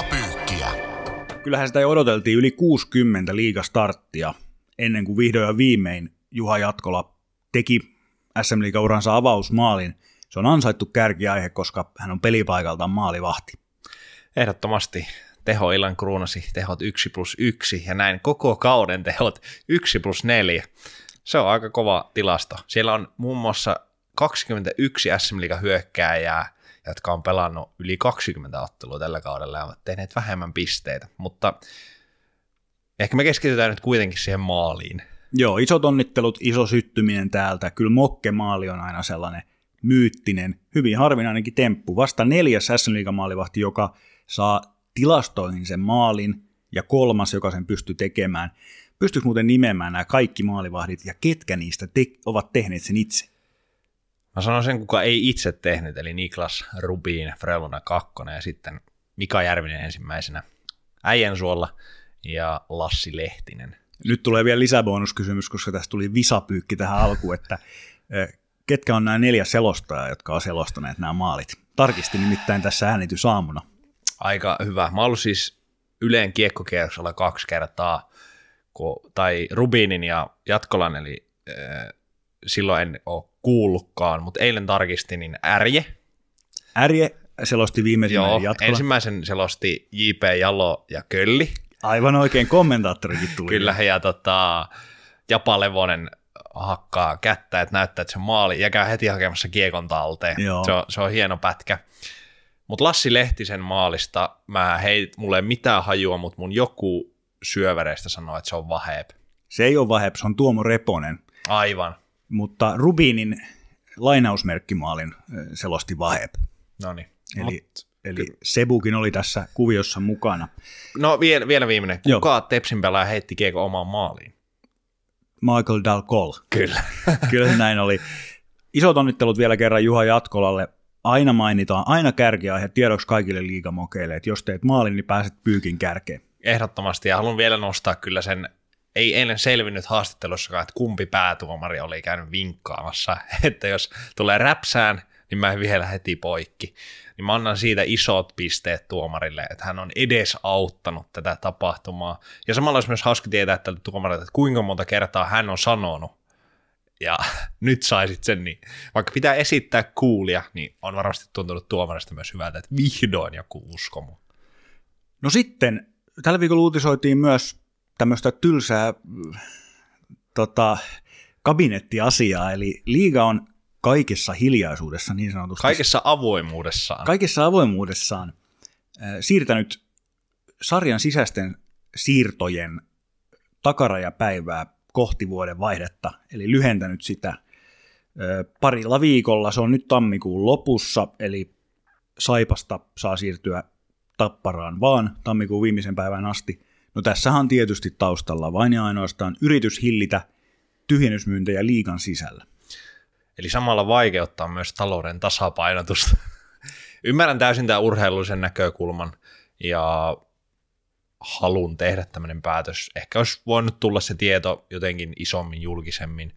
Liigapyykkiä. Kyllähän sitä jo odoteltiin yli 60 liigastarttia ennen kuin vihdoin ja viimein Juha Jatkola teki SM Liigauransa avausmaalin. Se on ansaittu kärkiaihe, koska hän on pelipaikaltaan maalivahti. Ehdottomasti tehoillan kruunasi tehot 1 plus 1 ja näin koko kauden tehot 1 plus 4. Se on aika kova tilasto. Siellä on muun muassa 21 SM Liigan hyökkääjää, jotka on pelannut yli 20 ottelua tällä kaudella ja ovat tehneet vähemmän pisteitä, mutta ehkä me keskitytään nyt kuitenkin siihen maaliin. Joo, isot onnittelut, iso syttyminen täältä. Kyllä Mokke-maali on aina sellainen myyttinen, hyvin harvinainenkin temppu. Vasta neljäs SM maalivahti, joka saa tilastoihin sen maalin, ja kolmas, joka sen pystyy tekemään. Pystyykö muuten nimeämään nämä kaikki maalivahdit, ja ketkä niistä te- ovat tehneet sen itse? Mä sanon sen, kuka ei itse tehnyt, eli Niklas Rubin, Freluna kakkonen ja sitten Mika Järvinen ensimmäisenä Äijänsuolla ja Lassi Lehtinen. Nyt tulee vielä lisäbonuskysymys, koska tästä tuli visapyykki tähän alkuun, että ketkä on nämä neljä selostajaa, jotka ovat selostaneet nämä maalit. Tarkisti nimittäin tässä äänitysaamuna. Aika hyvä. Mä ollut siis Yleen kiekkokierroksella kaksi kertaa, kun, tai Rubinin ja Jatkolan, eli silloin en ole kuullutkaan, mutta eilen tarkistin, niin Ärje. Ärje selosti viimeisimmän Joo, Jatkola. ensimmäisen selosti J.P. Jalo ja Kölli. Aivan oikein, kommentaattorikin tuli. Kyllä, ja tota, Japa Levonen hakkaa kättä, että näyttää, että se maali, ja käy heti hakemassa kiekon talteen. Joo. Se on, se on hieno pätkä. Mutta Lassi Lehtisen maalista, mä hei, mulle ei mitään hajua, mutta mun joku syövereistä sanoo, että se on Vaheb. Se ei ole Vaheb, se on Tuomo Reponen. Aivan. Mutta Rubinin lainausmerkkimaalin selosti Vaheb. No niin. Eli, eli Sebukin oli tässä kuviossa mukana. No vielä, vielä viimeinen. Joo. Kuka Tepsin pelaaja heitti kiekon omaan maaliin? Michael Dalcol. Kyllä. Kyllä se näin oli. Isot onnittelut vielä kerran Juha Jatkolalle. Aina mainitaan, aina kärkiaihe tiedoksi kaikille liigamokeille, että jos teet maalin, niin pääset pyykin kärkeen. Ehdottomasti, ja haluan vielä nostaa kyllä sen, ei eilen selvinnyt haastattelussakaan, että kumpi päätuomari oli käynyt vinkkaamassa, että jos tulee räpsään, niin mä en vielä heti poikki. Niin mä annan siitä isot pisteet tuomarille, että hän on edes auttanut tätä tapahtumaa. Ja samalla olisi myös hauska tietää että tuomarilta, että kuinka monta kertaa hän on sanonut, ja nyt saisit sen, niin vaikka pitää esittää kuulia, niin on varmasti tuntunut tuomarista myös hyvältä, että vihdoin joku usko mun. No sitten, tällä viikolla uutisoitiin myös tämmöistä tylsää tota, kabinettiasiaa, eli liiga on kaikessa hiljaisuudessa niin sanotusti. Kaikessa avoimuudessaan. kaikessa avoimuudessaan siirtänyt sarjan sisäisten siirtojen takarajapäivää kohti vuoden vaihdetta, eli lyhentänyt sitä parilla viikolla. Se on nyt tammikuun lopussa, eli Saipasta saa siirtyä Tapparaan vaan tammikuun viimeisen päivän asti. No tässähän on tietysti taustalla vain ja ainoastaan yritys hillitä tyhjennysmyyntejä liigan sisällä. Eli samalla vaikeuttaa myös talouden tasapainotusta. Ymmärrän täysin tämän urheilullisen näkökulman ja halun tehdä tämmöinen päätös. Ehkä olisi voinut tulla se tieto jotenkin isommin, julkisemmin.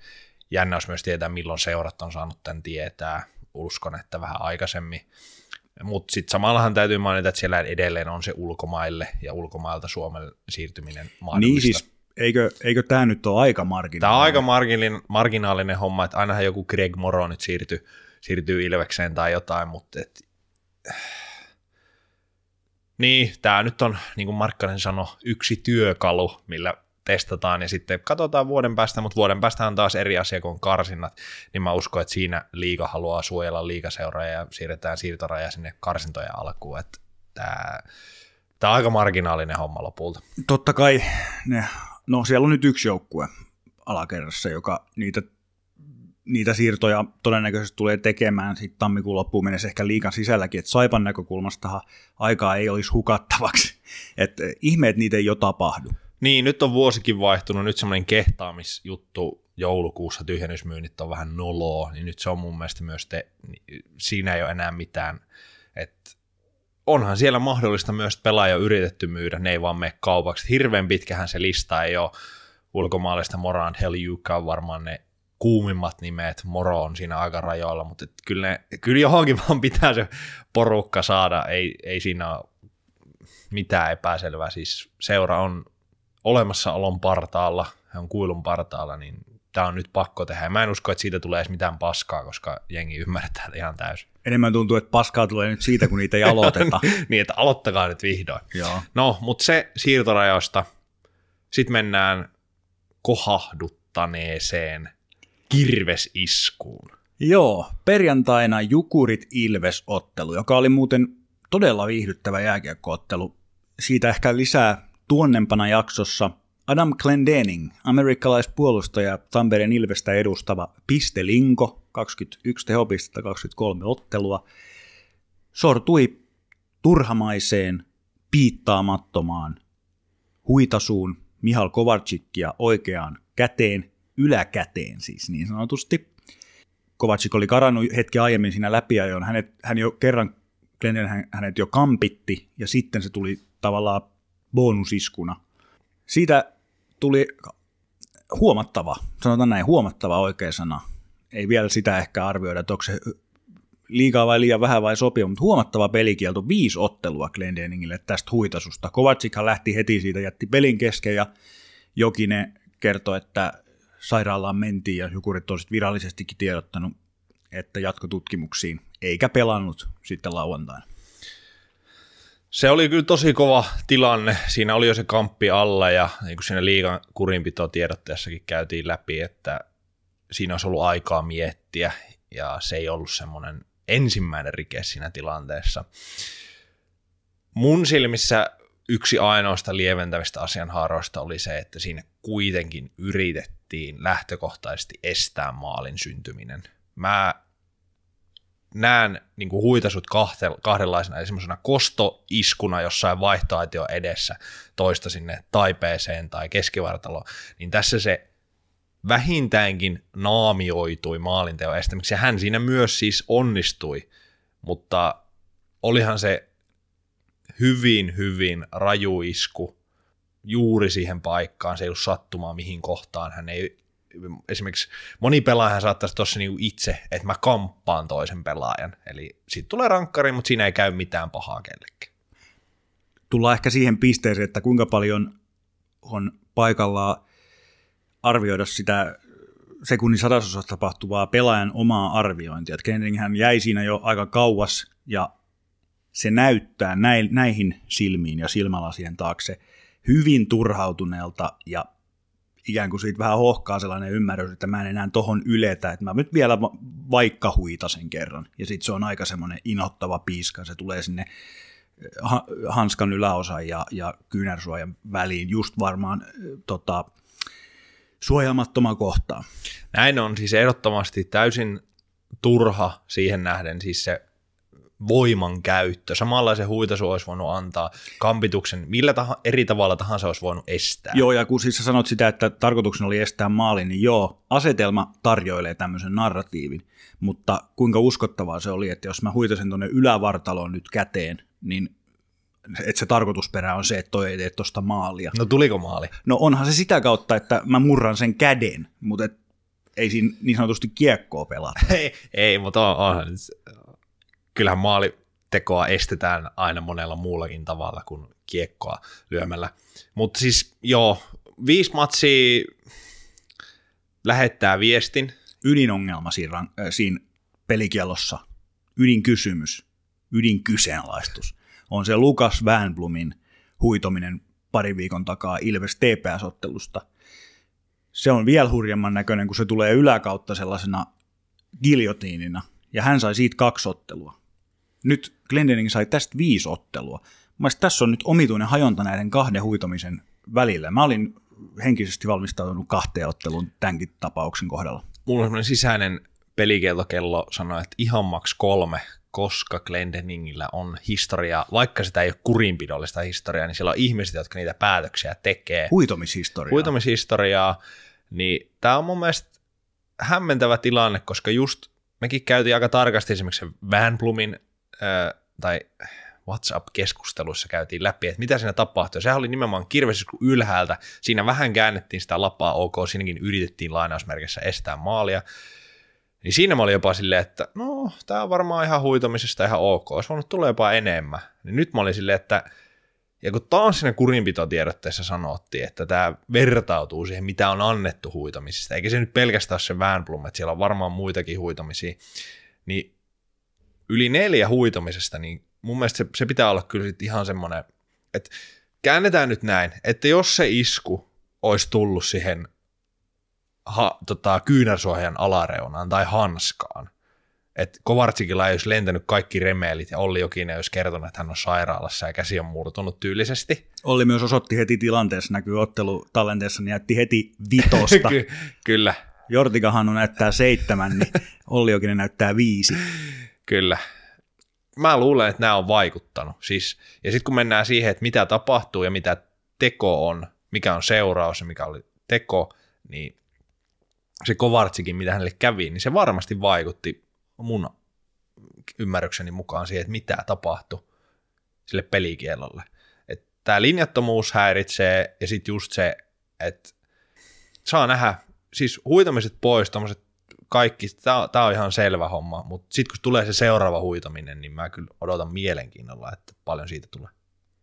Jännä olisi myös tietää, milloin seurat on saanut tämän tietää. Uskon, että vähän aikaisemmin. Mutta sitten samallahan täytyy mainita, että siellä edelleen on se ulkomaille ja ulkomailta Suomen siirtyminen mahdollista. Niin siis, eikö, eikö tämä nyt ole aika marginaalinen? Tämä on aika marginaalinen, marginaalinen homma, että ainahan joku Greg Moro nyt siirtyy, siirtyy Ilvekseen tai jotain, mutta et... Niin, tämä nyt on, niin kuin Markkanen sanoi, yksi työkalu, millä testataan ja sitten katsotaan vuoden päästä, mutta vuoden päästä on taas eri asia kuin karsinnat, niin mä uskon, että siinä liiga haluaa suojella liigaseuraa ja siirretään siirtoraja sinne karsintojen alkuun, että tämä, tämä on aika marginaalinen homma lopulta. Totta kai, ne, no siellä on nyt yksi joukkue alakerrassa, joka niitä, niitä siirtoja todennäköisesti tulee tekemään sitten tammikuun loppuun mennessä ehkä liikan sisälläkin, että Saipan näkökulmastahan aikaa ei olisi hukattavaksi, että ihme, että niitä ei jo tapahdu. Niin, nyt on vuosikin vaihtunut, nyt semmoinen kehtaamisjuttu joulukuussa tyhjennysmyynnit on vähän noloa, niin nyt se on mun mielestä myös, te, siinä ei ole enää mitään, että onhan siellä mahdollista myös pelaaja yritetty myydä, ne ei vaan mene kaupaksi. Hirveän pitkähän se lista ei ole ulkomaalaista Moran Heljuka on varmaan ne kuumimmat nimet, Moro on siinä aika rajoilla, mutta et kyllä, ne, kyllä johonkin vaan pitää se porukka saada, ei, ei siinä ole mitään epäselvää. Siis seura on olemassaolon partaalla, he on kuilun partaalla, niin tämä on nyt pakko tehdä. Mä en usko, että siitä tulee edes mitään paskaa, koska jengi ymmärtää ihan täysin. Enemmän tuntuu, että paskaa tulee nyt siitä, kun niitä ei aloiteta. niin, että aloittakaa nyt vihdoin. Joo. No, mutta se siirtorajoista. Sitten mennään kohahduttaneeseen kirvesiskuun. Joo, perjantaina Jukurit Ilves-ottelu, joka oli muuten todella viihdyttävä jääkiekkoottelu. Siitä ehkä lisää tuonnempana jaksossa Adam Clendening, amerikkalaispuolustaja Tampereen Ilvestä edustava pistelinko, 21 tehopistettä, 23 ottelua, sortui turhamaiseen, piittaamattomaan huitasuun Mihal Kovarcikia oikeaan käteen, yläkäteen siis niin sanotusti. Kovacic oli karannut hetki aiemmin siinä läpiajoon. Hänet, hän jo kerran Glenn hänet jo kampitti ja sitten se tuli tavallaan bonusiskuna. Siitä tuli huomattava, sanotaan näin, huomattava oikea sana. Ei vielä sitä ehkä arvioida, että onko se liikaa vai liian vähän vai sopii, mutta huomattava pelikielto, viisi ottelua Glendeningille tästä huitasusta. Kovacikhan lähti heti siitä, jätti pelin kesken ja Jokinen kertoi, että sairaalaan mentiin ja Jukurit on virallisestikin tiedottanut, että jatkotutkimuksiin, eikä pelannut sitten lauantaina. Se oli kyllä tosi kova tilanne. Siinä oli jo se kamppi alla ja niin kuin siinä liigan kurinpito tiedotteessakin käytiin läpi, että siinä olisi ollut aikaa miettiä ja se ei ollut semmoinen ensimmäinen rike siinä tilanteessa. Mun silmissä yksi ainoasta lieventävistä asianhaaroista oli se, että siinä kuitenkin yritettiin lähtökohtaisesti estää maalin syntyminen. Mä näen niin kuin huitasut kahdenlaisena, eli semmoisena kostoiskuna jossain vaihtoaitio edessä toista sinne taipeeseen tai keskivartaloon, niin tässä se vähintäänkin naamioitui maalinteon estämiksi, ja hän siinä myös siis onnistui, mutta olihan se hyvin, hyvin raju isku juuri siihen paikkaan, se ei ollut sattumaa mihin kohtaan, hän ei esimerkiksi moni pelaaja saattaisi tuossa niinku itse, että mä kamppaan toisen pelaajan. Eli sitten tulee rankkari, mutta siinä ei käy mitään pahaa kellekään. Tullaan ehkä siihen pisteeseen, että kuinka paljon on paikallaan arvioida sitä sekunnin sadasosasta tapahtuvaa pelaajan omaa arviointia. Että hän jäi siinä jo aika kauas ja se näyttää näihin silmiin ja silmälasien taakse hyvin turhautuneelta ja ikään kuin siitä vähän hohkaa sellainen ymmärrys, että mä en enää tohon yletä, että mä nyt vielä vaikka huitasen kerran. Ja sitten se on aika semmoinen inottava piiska, se tulee sinne eh, hanskan yläosan ja, ja kyynärsuojan väliin just varmaan eh, tota, suojaamattoman kohtaan. Näin on siis ehdottomasti täysin turha siihen nähden, siis se voiman käyttö. Samanlaisen huitasu olisi voinut antaa, kampituksen millä tahansa, eri tavalla tahansa olisi voinut estää. Joo, ja kun siis sä sanot sitä, että tarkoituksena oli estää maali, niin joo, asetelma tarjoilee tämmöisen narratiivin, mutta kuinka uskottavaa se oli, että jos mä huitasen tuonne ylävartaloon nyt käteen, niin että se tarkoitusperä on se, että toi ei tee tuosta maalia. No tuliko maali? No onhan se sitä kautta, että mä murran sen käden, mutta et, ei siinä niin sanotusti kiekkoa pelata. ei, ei mutta on, onhan kyllähän maalitekoa estetään aina monella muullakin tavalla kuin kiekkoa lyömällä. Mutta siis joo, viisi matsia lähettää viestin. Ydinongelma siinä, äh, siinä pelikielossa, ydinkysymys, ydinkyseenalaistus, on se Lukas Vänblumin huitominen pari viikon takaa Ilves TPS-ottelusta. Se on vielä hurjemman näköinen, kun se tulee yläkautta sellaisena giljotiinina, ja hän sai siitä kaksi ottelua nyt Glendening sai tästä viisi ottelua. Mielestäni tässä on nyt omituinen hajonta näiden kahden huitomisen välillä. Mä olin henkisesti valmistautunut kahteen otteluun tämänkin tapauksen kohdalla. Mulla on sisäinen pelikeltokello sanoi, että ihan maks kolme, koska Glendeningillä on historiaa, vaikka sitä ei ole kurinpidollista historiaa, niin siellä on ihmiset, jotka niitä päätöksiä tekee. Huitomishistoriaa. Huitomishistoriaa, niin tämä on mun mielestä hämmentävä tilanne, koska just mekin käytiin aika tarkasti esimerkiksi Van Tai WhatsApp-keskusteluissa käytiin läpi, että mitä siinä tapahtui. Sehän oli nimenomaan kirvesisku ylhäältä. Siinä vähän käännettiin sitä lapaa, ok, siinäkin yritettiin lainausmerkissä estää maalia. Niin siinä mä olin jopa silleen, että no, tää on varmaan ihan huitomisesta ihan ok, olisi voinut tulla jopa enemmän. Niin nyt mä olin silleen, että Ja kun taas siinä kurinpitotiedotteessa sanottiin, että tämä vertautuu siihen, mitä on annettu huitamisista, eikä se nyt pelkästään se Vänblom, että siellä on varmaan muitakin huitamisia, niin yli neljä huitamisesta, niin mun mielestä se, se pitää olla kyllä sit ihan semmoinen, että käännetään nyt näin, että jos se isku olisi tullut siihen ha, tota, kyynärsuojan alareunaan tai hanskaan, että Kovartsikilla ei olisi lentänyt kaikki remeelit ja Olli Jokinen olisi kertonut, että hän on sairaalassa ja käsi on murtunut tyylisesti. Olli myös osoitti heti tilanteessa, näkyy ottelutallenteessa, niin jätti heti vitosta. Ky- kyllä. Jortikahan näyttää seitsemän, niin Olli Jokinen näyttää viisi. Kyllä. Mä luulen, että nämä on vaikuttanut. Siis, ja sitten kun mennään siihen, että mitä tapahtuu ja mitä teko on, mikä on seuraus ja mikä oli teko, niin se Kovartsikin, mitä hänelle kävi, niin se varmasti vaikutti mun ymmärrykseni mukaan siihen, että mitä tapahtui sille pelikielolle. Tämä linjattomuus häiritsee ja sitten just se, että saa nähdä, siis huitamiset pois, tommoset kaikki, tämä on ihan selvä homma, mutta sitten kun tulee se seuraava huitaminen, niin mä kyllä odotan mielenkiinnolla, että paljon siitä tulee.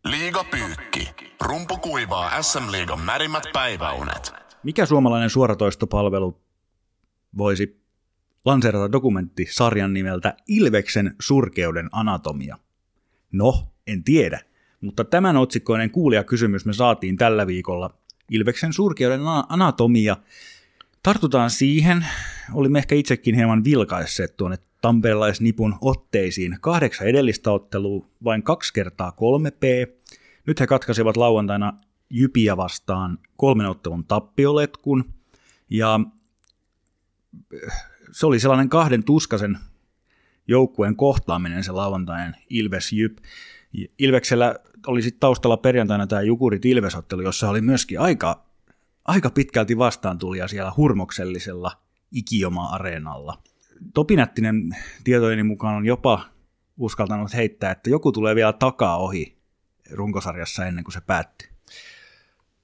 Liiga pyykki. Rumpu kuivaa SM Liigan märimmät päiväunet. Mikä suomalainen suoratoistopalvelu voisi lanseerata dokumenttisarjan nimeltä Ilveksen surkeuden anatomia? No, en tiedä, mutta tämän otsikkoinen kuulijakysymys me saatiin tällä viikolla. Ilveksen surkeuden anatomia. Tartutaan siihen. Olimme ehkä itsekin hieman vilkaisseet tuonne tamperelaisnipun otteisiin. Kahdeksan edellistä ottelua, vain kaksi kertaa 3P. Nyt he katkaisivat lauantaina Jypiä vastaan kolmen ottelun tappioletkun. Ja se oli sellainen kahden tuskasen joukkueen kohtaaminen se lauantainen Ilves Jyp. Ilveksellä oli sitten taustalla perjantaina tämä Jukurit Ilvesottelu, jossa oli myöskin aika, aika pitkälti vastaantulija siellä hurmoksellisella Ikioma-areenalla. Topinättinen tietojeni mukaan on jopa uskaltanut heittää, että joku tulee vielä takaa ohi runkosarjassa ennen kuin se päättyy.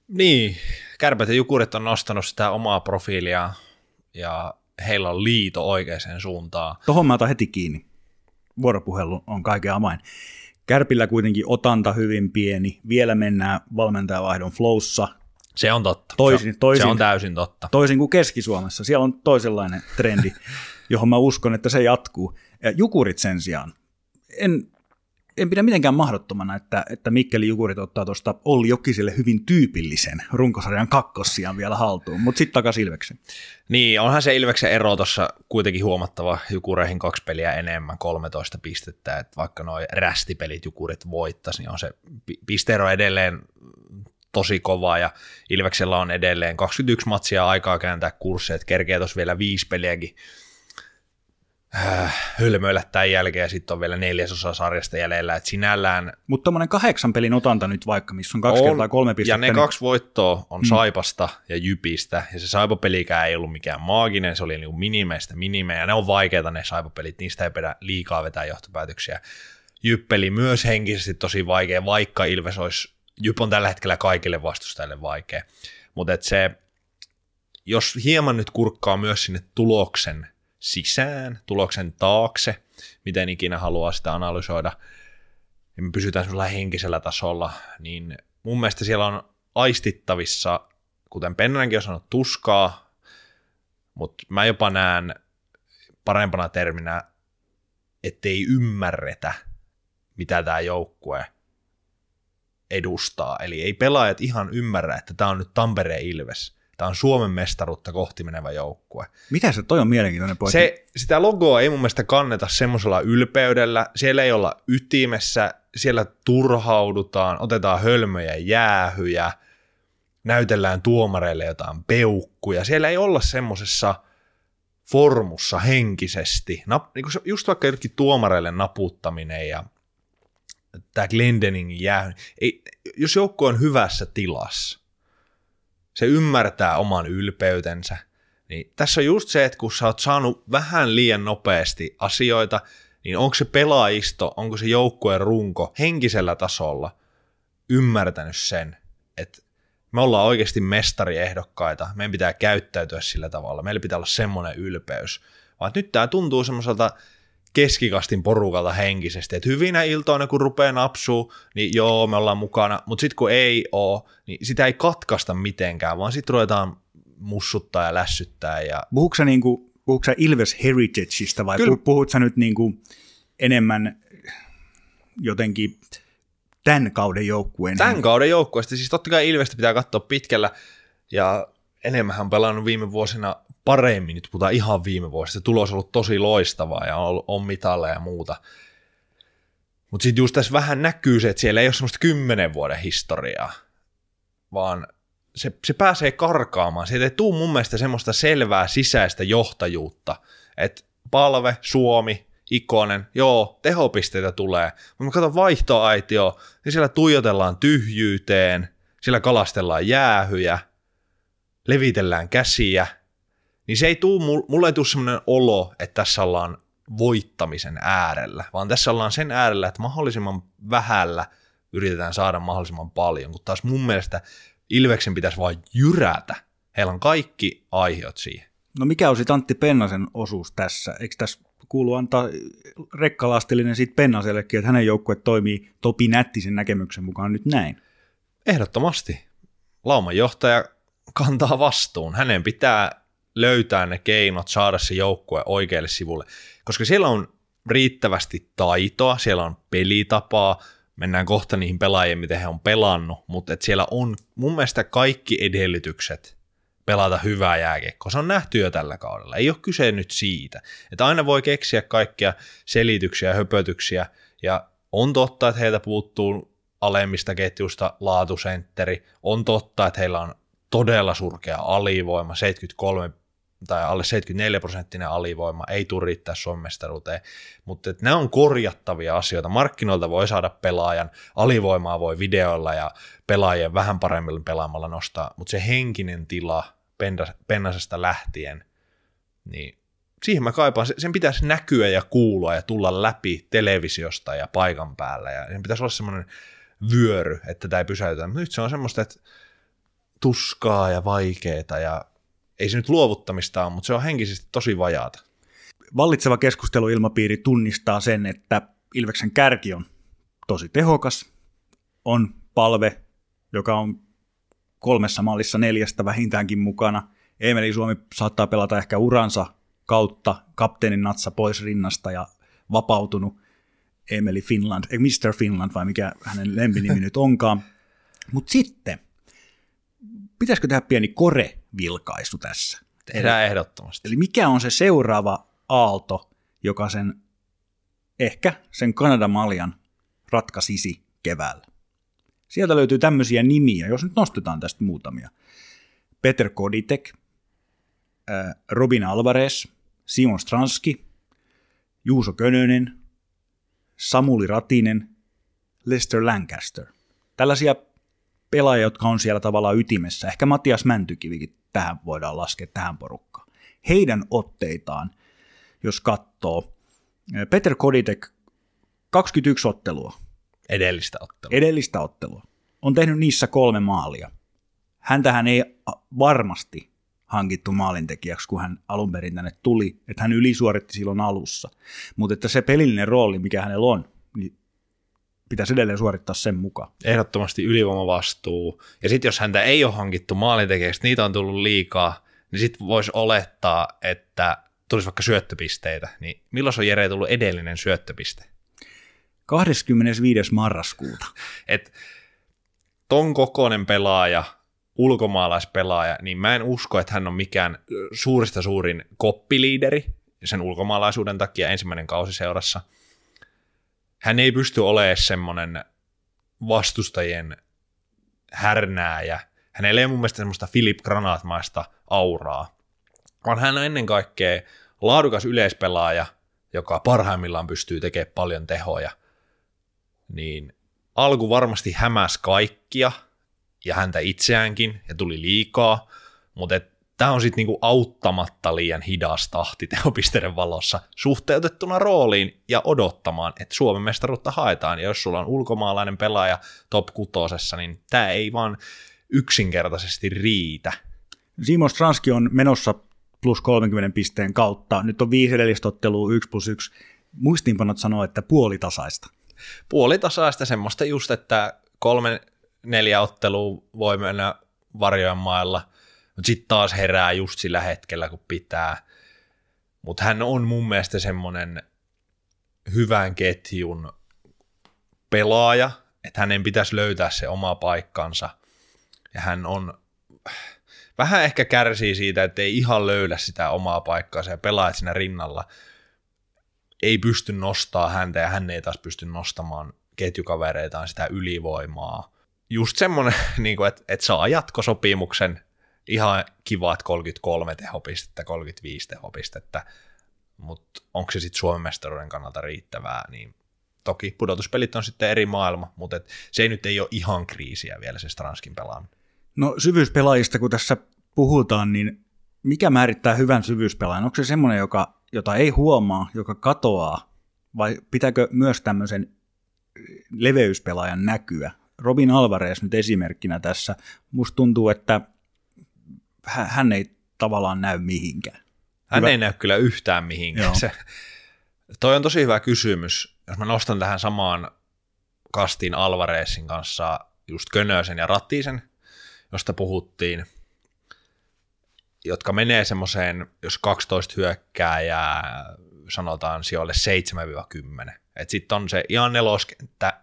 Niin, kärpät ja jukurit on nostanut sitä omaa profiilia ja heillä on liito oikeaan suuntaan. Tuohon mä otan heti kiinni. Vuoropuhelu on kaiken avain. Kärpillä kuitenkin otanta hyvin pieni. Vielä mennään valmentajavaihdon flowssa. Se on totta. Toisin, se, toisin, se on täysin totta. Toisin kuin Keski-Suomessa. Siellä on toisenlainen trendi, johon mä uskon, että se jatkuu. Ja jukurit sen sijaan. En en pidä mitenkään mahdottomana, että, että Mikkeli Jukurit ottaa tuosta Olli Jokiselle hyvin tyypillisen runkosarjan kakkossiaan vielä haltuun, mutta sitten takaisin Ilveksen. Niin, onhan se Ilveksen ero tuossa kuitenkin huomattava Jukureihin kaksi peliä enemmän, 13 pistettä, että vaikka nuo rästipelit Jukurit voittaisi, niin on se pisteero edelleen tosi kova ja Ilveksellä on edelleen 21 matsia aikaa kääntää kursseja, että kerkeä tuossa vielä viisi peliäkin äh, hölmöillä tämän jälkeen ja sitten on vielä neljäsosa sarjasta jäljellä, että sinällään... Mutta tuommoinen kahdeksan pelin otanta nyt vaikka, missä on kaksi on, kertaa kolme pistettä. Ja ne niin... kaksi voittoa on mm. Saipasta ja Jypistä, ja se Saipapelikään ei ollut mikään maaginen, se oli niinku minimeistä minimejä, ja ne on vaikeita ne Saipapelit, niistä ei pidä liikaa vetää johtopäätöksiä. Jyppeli myös henkisesti tosi vaikea, vaikka Ilves olisi, Jyp on tällä hetkellä kaikille vastustajille vaikea, mutta se, jos hieman nyt kurkkaa myös sinne tuloksen sisään, tuloksen taakse, miten ikinä haluaa sitä analysoida, ja me pysytään semmoisella henkisellä tasolla, niin mun mielestä siellä on aistittavissa, kuten Pennanenkin on sanonut, tuskaa, mutta mä jopa näen parempana terminä, ettei ymmärretä, mitä tämä joukkue edustaa. Eli ei pelaajat ihan ymmärrä, että tämä on nyt Tampereen Ilves, Tämä on Suomen mestaruutta kohti menevä joukkue. Mitä se, toi on mielenkiintoinen pointti. Se, sitä logoa ei mun mielestä kanneta semmoisella ylpeydellä, siellä ei olla ytimessä, siellä turhaudutaan, otetaan hölmöjä jäähyjä, näytellään tuomareille jotain peukkuja, siellä ei olla semmoisessa formussa henkisesti, Nap, niin just vaikka jotenkin tuomareille naputtaminen ja tämä Glendeningin jäähy, ei, jos joukko on hyvässä tilassa, se ymmärtää oman ylpeytensä. Niin tässä on just se, että kun sä oot saanut vähän liian nopeasti asioita, niin onko se pelaajisto, onko se joukkueen runko henkisellä tasolla ymmärtänyt sen, että me ollaan oikeasti mestariehdokkaita, meidän pitää käyttäytyä sillä tavalla, meillä pitää olla semmoinen ylpeys. Vaan nyt tämä tuntuu semmoiselta keskikastin porukalta henkisesti. Että hyvinä iltoina, kun rupeaa napsuu, niin joo, me ollaan mukana, mutta sitten kun ei ole, niin sitä ei katkaista mitenkään, vaan sitten ruvetaan mussuttaa ja lässyttää. Ja... Puhuuko sä, niinku, puhuuko sä Ilves Heritageista vai Kyllä. puhutko sä nyt niinku enemmän jotenkin tämän kauden joukkueen? Tämän kauden joukkueesta, siis totta kai Ilvestä pitää katsoa pitkällä, ja enemmän on pelannut viime vuosina paremmin, nyt puhutaan ihan viime vuosista, tulos on ollut tosi loistavaa ja on, on mitalleja ja muuta. Mutta sitten just tässä vähän näkyy se, että siellä ei ole semmoista kymmenen vuoden historiaa, vaan se, se pääsee karkaamaan. Sieltä ei tule mun mielestä semmoista selvää sisäistä johtajuutta, että palve, Suomi, Ikonen, joo, tehopisteitä tulee, mutta mä katson vaihtoaitio, niin siellä tuijotellaan tyhjyyteen, siellä kalastellaan jäähyjä, levitellään käsiä, niin se ei tuu, mulle ei tule semmoinen olo, että tässä ollaan voittamisen äärellä, vaan tässä ollaan sen äärellä, että mahdollisimman vähällä yritetään saada mahdollisimman paljon, kun taas mun mielestä Ilveksen pitäisi vain jyrätä. Heillä on kaikki aiheut siihen. No mikä on sitten Antti Pennasen osuus tässä? Eikö tässä kuulu antaa rekkalastillinen siitä Pennasellekin, että hänen joukkue toimii Topi Nättisen näkemyksen mukaan nyt näin? Ehdottomasti. Lauman johtaja kantaa vastuun. Hänen pitää löytää ne keinot saada se joukkue oikealle sivulle, koska siellä on riittävästi taitoa, siellä on pelitapaa, mennään kohta niihin pelaajiin, miten he on pelannut, mutta et siellä on mun mielestä kaikki edellytykset pelata hyvää jääkiekkoa. Se on nähty jo tällä kaudella. Ei ole kyse nyt siitä. Että aina voi keksiä kaikkia selityksiä ja höpötyksiä, ja on totta, että heiltä puuttuu alemmista ketjusta laatusentteri. On totta, että heillä on todella surkea alivoima, 73 tai alle 74 prosenttinen alivoima, ei tule riittää Suomen mestaruuteen, mutta että nämä on korjattavia asioita. Markkinoilta voi saada pelaajan, alivoimaa voi videoilla ja pelaajien vähän paremmilla pelaamalla nostaa, mutta se henkinen tila Pennasesta lähtien, niin siihen mä kaipaan, sen pitäisi näkyä ja kuulua ja tulla läpi televisiosta ja paikan päällä ja sen pitäisi olla semmoinen vyöry, että tämä ei pysäytä. Nyt se on semmoista, että tuskaa ja vaikeeta ja ei se nyt luovuttamista ole, mutta se on henkisesti tosi vajaata. Vallitseva keskusteluilmapiiri tunnistaa sen, että Ilveksen kärki on tosi tehokas, on palve, joka on kolmessa mallissa neljästä vähintäänkin mukana. Emeli Suomi saattaa pelata ehkä uransa kautta kapteenin natsa pois rinnasta ja vapautunut Emeli Finland, ei Mr. Finland vai mikä hänen lempinimi nyt onkaan. Mutta sitten, pitäisikö tehdä pieni kore-vilkaisu tässä? Tehdään ehdottomasti. Eli mikä on se seuraava aalto, joka sen ehkä sen Kanadan maljan ratkaisisi keväällä? Sieltä löytyy tämmöisiä nimiä, jos nyt nostetaan tästä muutamia. Peter Koditek, Robin Alvarez, Simon Stranski, Juuso Könönen, Samuli Ratinen, Lester Lancaster. Tällaisia pelaajia, jotka on siellä tavallaan ytimessä. Ehkä Matias Mäntykivikin tähän voidaan laskea tähän porukkaan. Heidän otteitaan, jos katsoo, Peter Koditek 21 ottelua. Edellistä ottelua. Edellistä ottelua. On tehnyt niissä kolme maalia. Häntähän ei varmasti hankittu maalintekijäksi, kun hän alun perin tänne tuli, että hän ylisuoritti silloin alussa. Mutta että se pelillinen rooli, mikä hänellä on, pitäisi edelleen suorittaa sen mukaan. Ehdottomasti ylivoimavastuu. Ja sitten jos häntä ei ole hankittu maalintekijäksi, niitä on tullut liikaa, niin sitten voisi olettaa, että tulisi vaikka syöttöpisteitä. Niin milloin on Jere tullut edellinen syöttöpiste? 25. marraskuuta. Et ton kokoinen pelaaja, ulkomaalaispelaaja, niin mä en usko, että hän on mikään suurista suurin koppiliideri sen ulkomaalaisuuden takia ensimmäinen kausi seurassa. Hän ei pysty olemaan semmoinen vastustajien härnääjä. Hänellä ei mun mielestä semmoista Philip Granatmaista auraa, vaan hän on ennen kaikkea laadukas yleispelaaja, joka parhaimmillaan pystyy tekemään paljon tehoja. Niin alku varmasti hämäs kaikkia ja häntä itseäänkin ja tuli liikaa, mutta tämä on sitten niinku auttamatta liian hidas tahti tehopisteiden valossa suhteutettuna rooliin ja odottamaan, että Suomen mestaruutta haetaan. Ja jos sulla on ulkomaalainen pelaaja top kutosessa, niin tämä ei vaan yksinkertaisesti riitä. Simon Stranski on menossa plus 30 pisteen kautta. Nyt on viisi edellistä ottelua, 1 plus 1. muistiinpanot sanoo, että puolitasaista. Puolitasaista semmoista just, että kolme neljä ottelua voi mennä varjojen mailla, mutta sitten taas herää just sillä hetkellä, kun pitää. Mutta hän on mun mielestä semmoinen hyvän ketjun pelaaja, että hänen pitäisi löytää se oma paikkansa. Ja hän on vähän ehkä kärsii siitä, että ei ihan löydä sitä omaa paikkaansa ja pelaajat siinä rinnalla ei pysty nostaa häntä ja hän ei taas pysty nostamaan ketjukavereitaan sitä ylivoimaa. Just semmoinen, niin että saa jatkosopimuksen ihan kivat 33 tehopistettä, 35 tehopistettä, mutta onko se sitten Suomen mestaruuden kannalta riittävää, niin toki pudotuspelit on sitten eri maailma, mutta et se ei nyt ei ole ihan kriisiä vielä se Stranskin pelaaminen. No syvyyspelaajista, kun tässä puhutaan, niin mikä määrittää hyvän syvyyspelaajan? Onko se semmoinen, joka, jota ei huomaa, joka katoaa, vai pitääkö myös tämmöisen leveyspelaajan näkyä? Robin Alvarez nyt esimerkkinä tässä. Musta tuntuu, että hän ei tavallaan näy mihinkään. Hän hyvä. ei näy kyllä yhtään mihinkään. Se, toi on tosi hyvä kysymys. Jos mä nostan tähän samaan kastiin Alvarezin kanssa just Könösen ja Rattisen, josta puhuttiin, jotka menee semmoiseen, jos 12 hyökkääjää sanotaan sijoille 7-10. Että sitten on se ihan neloskenttä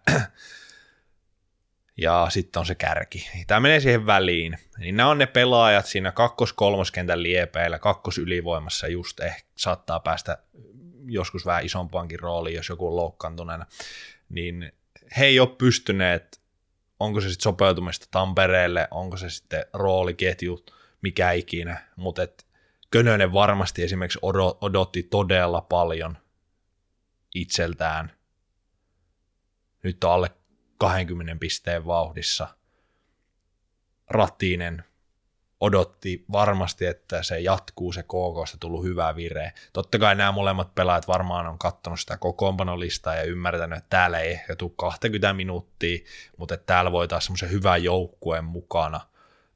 ja sitten on se kärki. Tämä menee siihen väliin. Niin nämä on ne pelaajat siinä kakkos-kolmoskentän liepeillä, kakkosylivoimassa just ehkä saattaa päästä joskus vähän isompaankin rooliin, jos joku on loukkaantuneena. Niin he ei ole pystyneet, onko se sitten sopeutumista Tampereelle, onko se sitten rooliketju, mikä ikinä, mutta et Könönen varmasti esimerkiksi odotti todella paljon itseltään. Nyt on alle 20 pisteen vauhdissa. Rattiinen odotti varmasti, että se jatkuu se KKsta tullut hyvä vire. Totta kai nämä molemmat pelaajat varmaan on katsonut sitä kokoonpanolistaa ja ymmärtänyt, että täällä ei ehkä tule 20 minuuttia, mutta että täällä voi taas semmoisen hyvän joukkueen mukana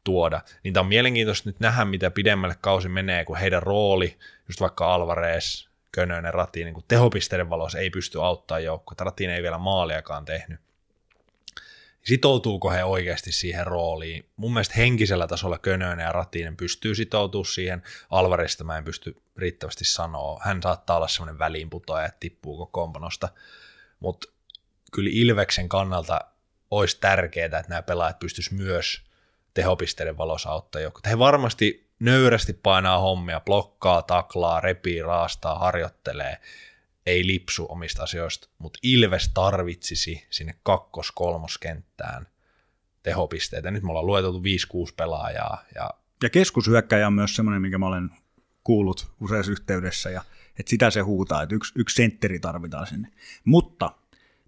tuoda. Niin tämä on mielenkiintoista nyt nähdä, mitä pidemmälle kausi menee, kun heidän rooli, just vaikka Alvarez, Könönen, Ratiin, niin tehopisteiden valossa ei pysty auttamaan joukkoa. Ratiin ei vielä maaliakaan tehnyt sitoutuuko he oikeasti siihen rooliin. Mun mielestä henkisellä tasolla Könönen ja Ratinen pystyy sitoutumaan siihen. Alvarista mä en pysty riittävästi sanoa. Hän saattaa olla semmoinen väliinputoaja, että tippuu kokoonpanosta. Mutta kyllä Ilveksen kannalta olisi tärkeää, että nämä pelaajat pystyisivät myös tehopisteiden valossa auttaa joku. He varmasti nöyrästi painaa hommia, blokkaa, taklaa, repii, raastaa, harjoittelee – ei lipsu omista asioista, mutta Ilves tarvitsisi sinne kakkos-kolmoskenttään tehopisteitä. Nyt me ollaan lueteltu 5-6 pelaajaa. Ja, ja keskushyökkäjä on myös semmoinen, minkä mä olen kuullut useassa yhteydessä, ja että sitä se huutaa, että yksi, yksi sentteri tarvitaan sinne. Mutta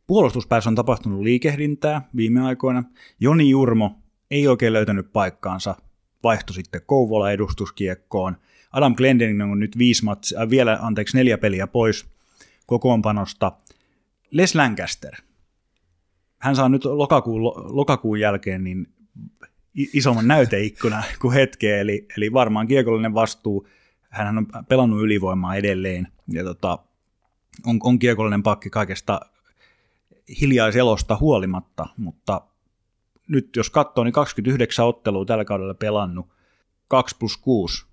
puolustuspäässä on tapahtunut liikehdintää viime aikoina. Joni Jurmo ei oikein löytänyt paikkaansa, vaihtui sitten Kouvola edustuskiekkoon. Adam Glendening on nyt viisi matsia, äh, vielä anteeksi neljä peliä pois kokoonpanosta. Les Lancaster. Hän saa nyt lokakuun, lokakuun jälkeen niin isomman näyteikkuna kuin hetkeä, eli, eli varmaan kiekollinen vastuu. Hän on pelannut ylivoimaa edelleen ja tota, on, on kiekollinen pakki kaikesta hiljaiselosta huolimatta, mutta nyt jos katsoo, niin 29 ottelua tällä kaudella pelannut, 2 plus 6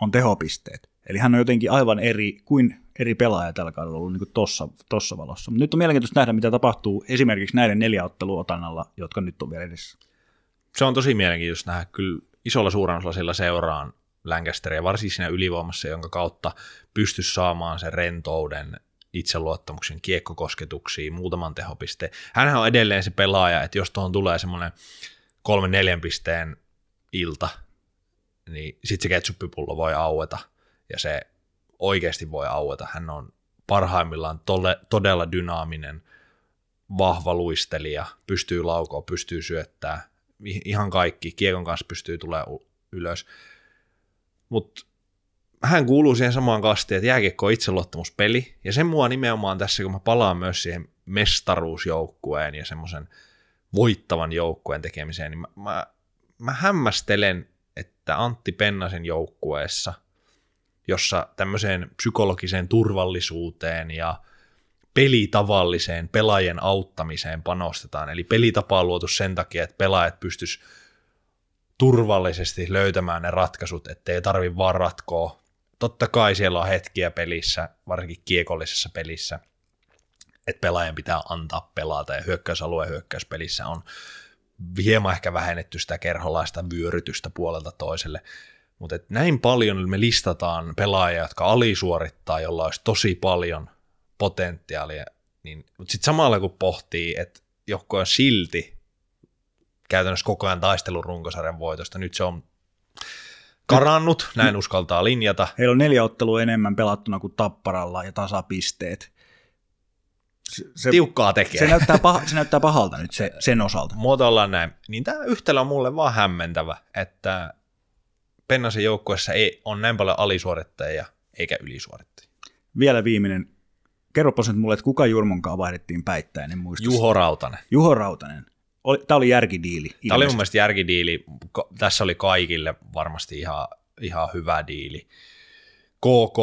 on tehopisteet. Eli hän on jotenkin aivan eri kuin eri pelaaja tällä kaudella ollut niin tossa, tossa valossa. Nyt on mielenkiintoista nähdä, mitä tapahtuu esimerkiksi näiden neljä otteluotannalla, jotka nyt on vielä edessä. Se on tosi mielenkiintoista nähdä. Kyllä isolla suurennolla sillä seuraan Lancasteria, varsinkin siinä ylivoimassa, jonka kautta pysty saamaan sen rentouden, itseluottamuksen, kiekkokosketuksiin, muutaman tehopisteen. Hänhän on edelleen se pelaaja, että jos tuohon tulee semmoinen kolmen neljän pisteen ilta, niin sitten se ketsuppipullo voi aueta ja se oikeasti voi aueta. Hän on parhaimmillaan tole, todella dynaaminen, vahva luistelija, pystyy laukoa, pystyy syöttää, ihan kaikki, kiekon kanssa pystyy tulemaan ylös. Mutta hän kuuluu siihen samaan kastiin, että jääkiekko on itseluottamuspeli, ja sen mua nimenomaan tässä, kun mä palaan myös siihen mestaruusjoukkueen ja semmoisen voittavan joukkueen tekemiseen, niin mä, mä, mä hämmästelen, että Antti Pennasen joukkueessa – jossa tämmöiseen psykologiseen turvallisuuteen ja pelitavalliseen pelaajien auttamiseen panostetaan. Eli pelitapa on luotu sen takia, että pelaajat pystyis turvallisesti löytämään ne ratkaisut, ettei tarvi vaan ratkoa. Totta kai siellä on hetkiä pelissä, varsinkin kiekollisessa pelissä, että pelaajan pitää antaa pelata ja hyökkäysalueen hyökkäyspelissä on hieman ehkä vähennetty sitä kerholaista vyörytystä puolelta toiselle. Mutta näin paljon me listataan pelaajia, jotka alisuorittaa, jolla olisi tosi paljon potentiaalia, niin, mutta sitten samalla kun pohtii, että joku on silti käytännössä koko ajan taistelun runkosarjan voitosta, nyt se on karannut, näin uskaltaa linjata. Heillä on neljä ottelua enemmän pelattuna kuin Tapparalla ja tasapisteet. Se, Tiukkaa tekee. Se näyttää, pah, se näyttää pahalta nyt se, sen osalta. Muotoillaan näin. Niin tämä yhtälö on mulle vaan hämmentävä, että Pennasen joukkueessa ei ole näin paljon alisuorittajia eikä ylisuorittajia. Vielä viimeinen. Kerropa nyt mulle, että kuka Jurmonkaan vaihdettiin päittäin, en muista. Juho Rautanen. Juho Rautanen. Tämä oli järkidiili. Ilmeisesti. Tämä oli mun mielestä järkidiili. Tässä oli kaikille varmasti ihan, ihan hyvä diili. KK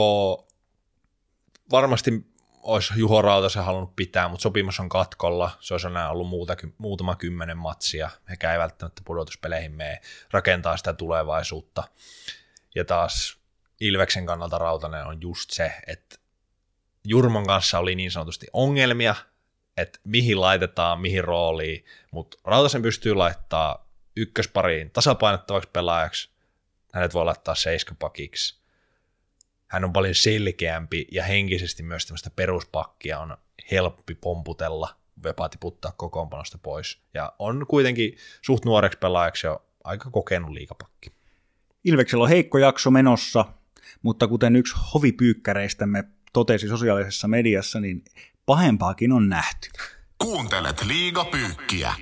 varmasti olisi Juho Rautasen halunnut pitää, mutta sopimus on katkolla. Se olisi enää ollut muuta, muutama kymmenen matsia. He ei välttämättä pudotuspeleihin mene rakentaa sitä tulevaisuutta. Ja taas Ilveksen kannalta Rautanen on just se, että Jurmon kanssa oli niin sanotusti ongelmia, että mihin laitetaan, mihin rooliin, mutta Rautasen pystyy laittaa ykköspariin tasapainottavaksi pelaajaksi, hänet voi laittaa seiskapakiksi, hän on paljon selkeämpi ja henkisesti myös tämmöistä peruspakkia on helppi pomputella, jopa tiputtaa kokoonpanosta pois. Ja on kuitenkin suht nuoreksi pelaajaksi jo aika kokenut liikapakki. Ilveksellä on heikko jakso menossa, mutta kuten yksi hovipyykkäreistämme totesi sosiaalisessa mediassa, niin pahempaakin on nähty. Kuuntelet liigapyykkiä.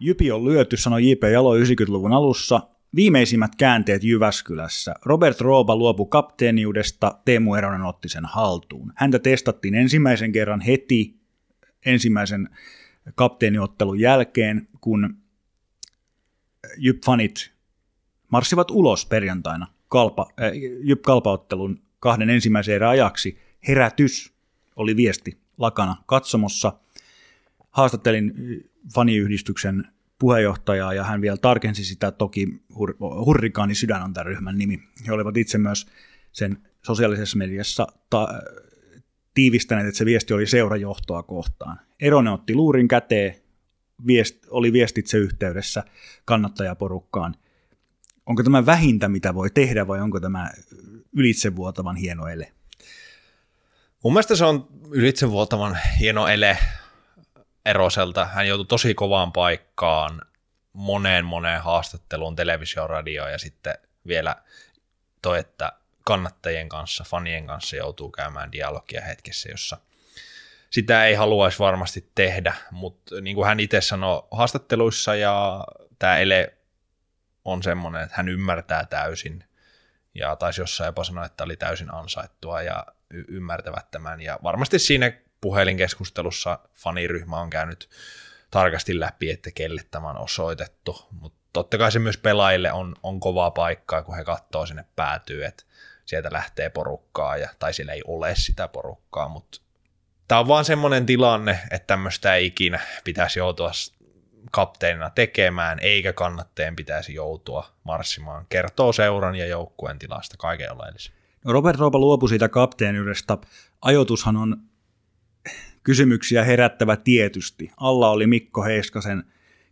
Jypi on lyöty, sanoi J.P. Jalo 90-luvun alussa, Viimeisimmät käänteet Jyväskylässä. Robert Rooba luopui kapteeniudesta, Teemu Eronen otti sen haltuun. Häntä testattiin ensimmäisen kerran heti ensimmäisen kapteeniottelun jälkeen, kun Jyp-fanit marssivat ulos perjantaina kalpa, äh, Jyp-kalpaottelun kahden ensimmäisen erän ajaksi. Herätys oli viesti lakana katsomossa. Haastattelin faniyhdistyksen puheenjohtajaa ja hän vielä tarkensi sitä, toki Hur- Hurrikaani sydän on tämän ryhmän nimi. He olivat itse myös sen sosiaalisessa mediassa ta- tiivistäneet, että se viesti oli seurajohtoa kohtaan. Erone otti luurin käteen, viest, oli viestitse yhteydessä kannattajaporukkaan. Onko tämä vähintä, mitä voi tehdä, vai onko tämä ylitsevuotavan hieno ele? Mun mielestä se on ylitsevuotavan hieno ele. Eroselta. Hän joutui tosi kovaan paikkaan moneen moneen haastatteluun, televisio, radio ja sitten vielä toi, että kannattajien kanssa, fanien kanssa joutuu käymään dialogia hetkessä, jossa sitä ei haluaisi varmasti tehdä, mutta niin kuin hän itse sanoi haastatteluissa ja tämä ele on semmoinen, että hän ymmärtää täysin ja taisi jossain jopa sanoa, että oli täysin ansaittua ja y- ymmärtävät tämän ja varmasti siinä puhelinkeskustelussa faniryhmä on käynyt tarkasti läpi, että kelle tämä on osoitettu, mutta totta kai se myös pelaajille on, on kovaa paikkaa, kun he katsoo sinne päätyy, että sieltä lähtee porukkaa, ja, tai siellä ei ole sitä porukkaa, mutta tämä on vaan semmoinen tilanne, että tämmöistä ei ikinä pitäisi joutua kapteenina tekemään, eikä kannatteen pitäisi joutua marssimaan. Kertoo seuran ja joukkueen tilasta kaiken oleellisen. No Robert Roopa luopui siitä kapteenyydesta. Ajoitushan on Kysymyksiä herättävä tietysti. Alla oli Mikko Heiskasen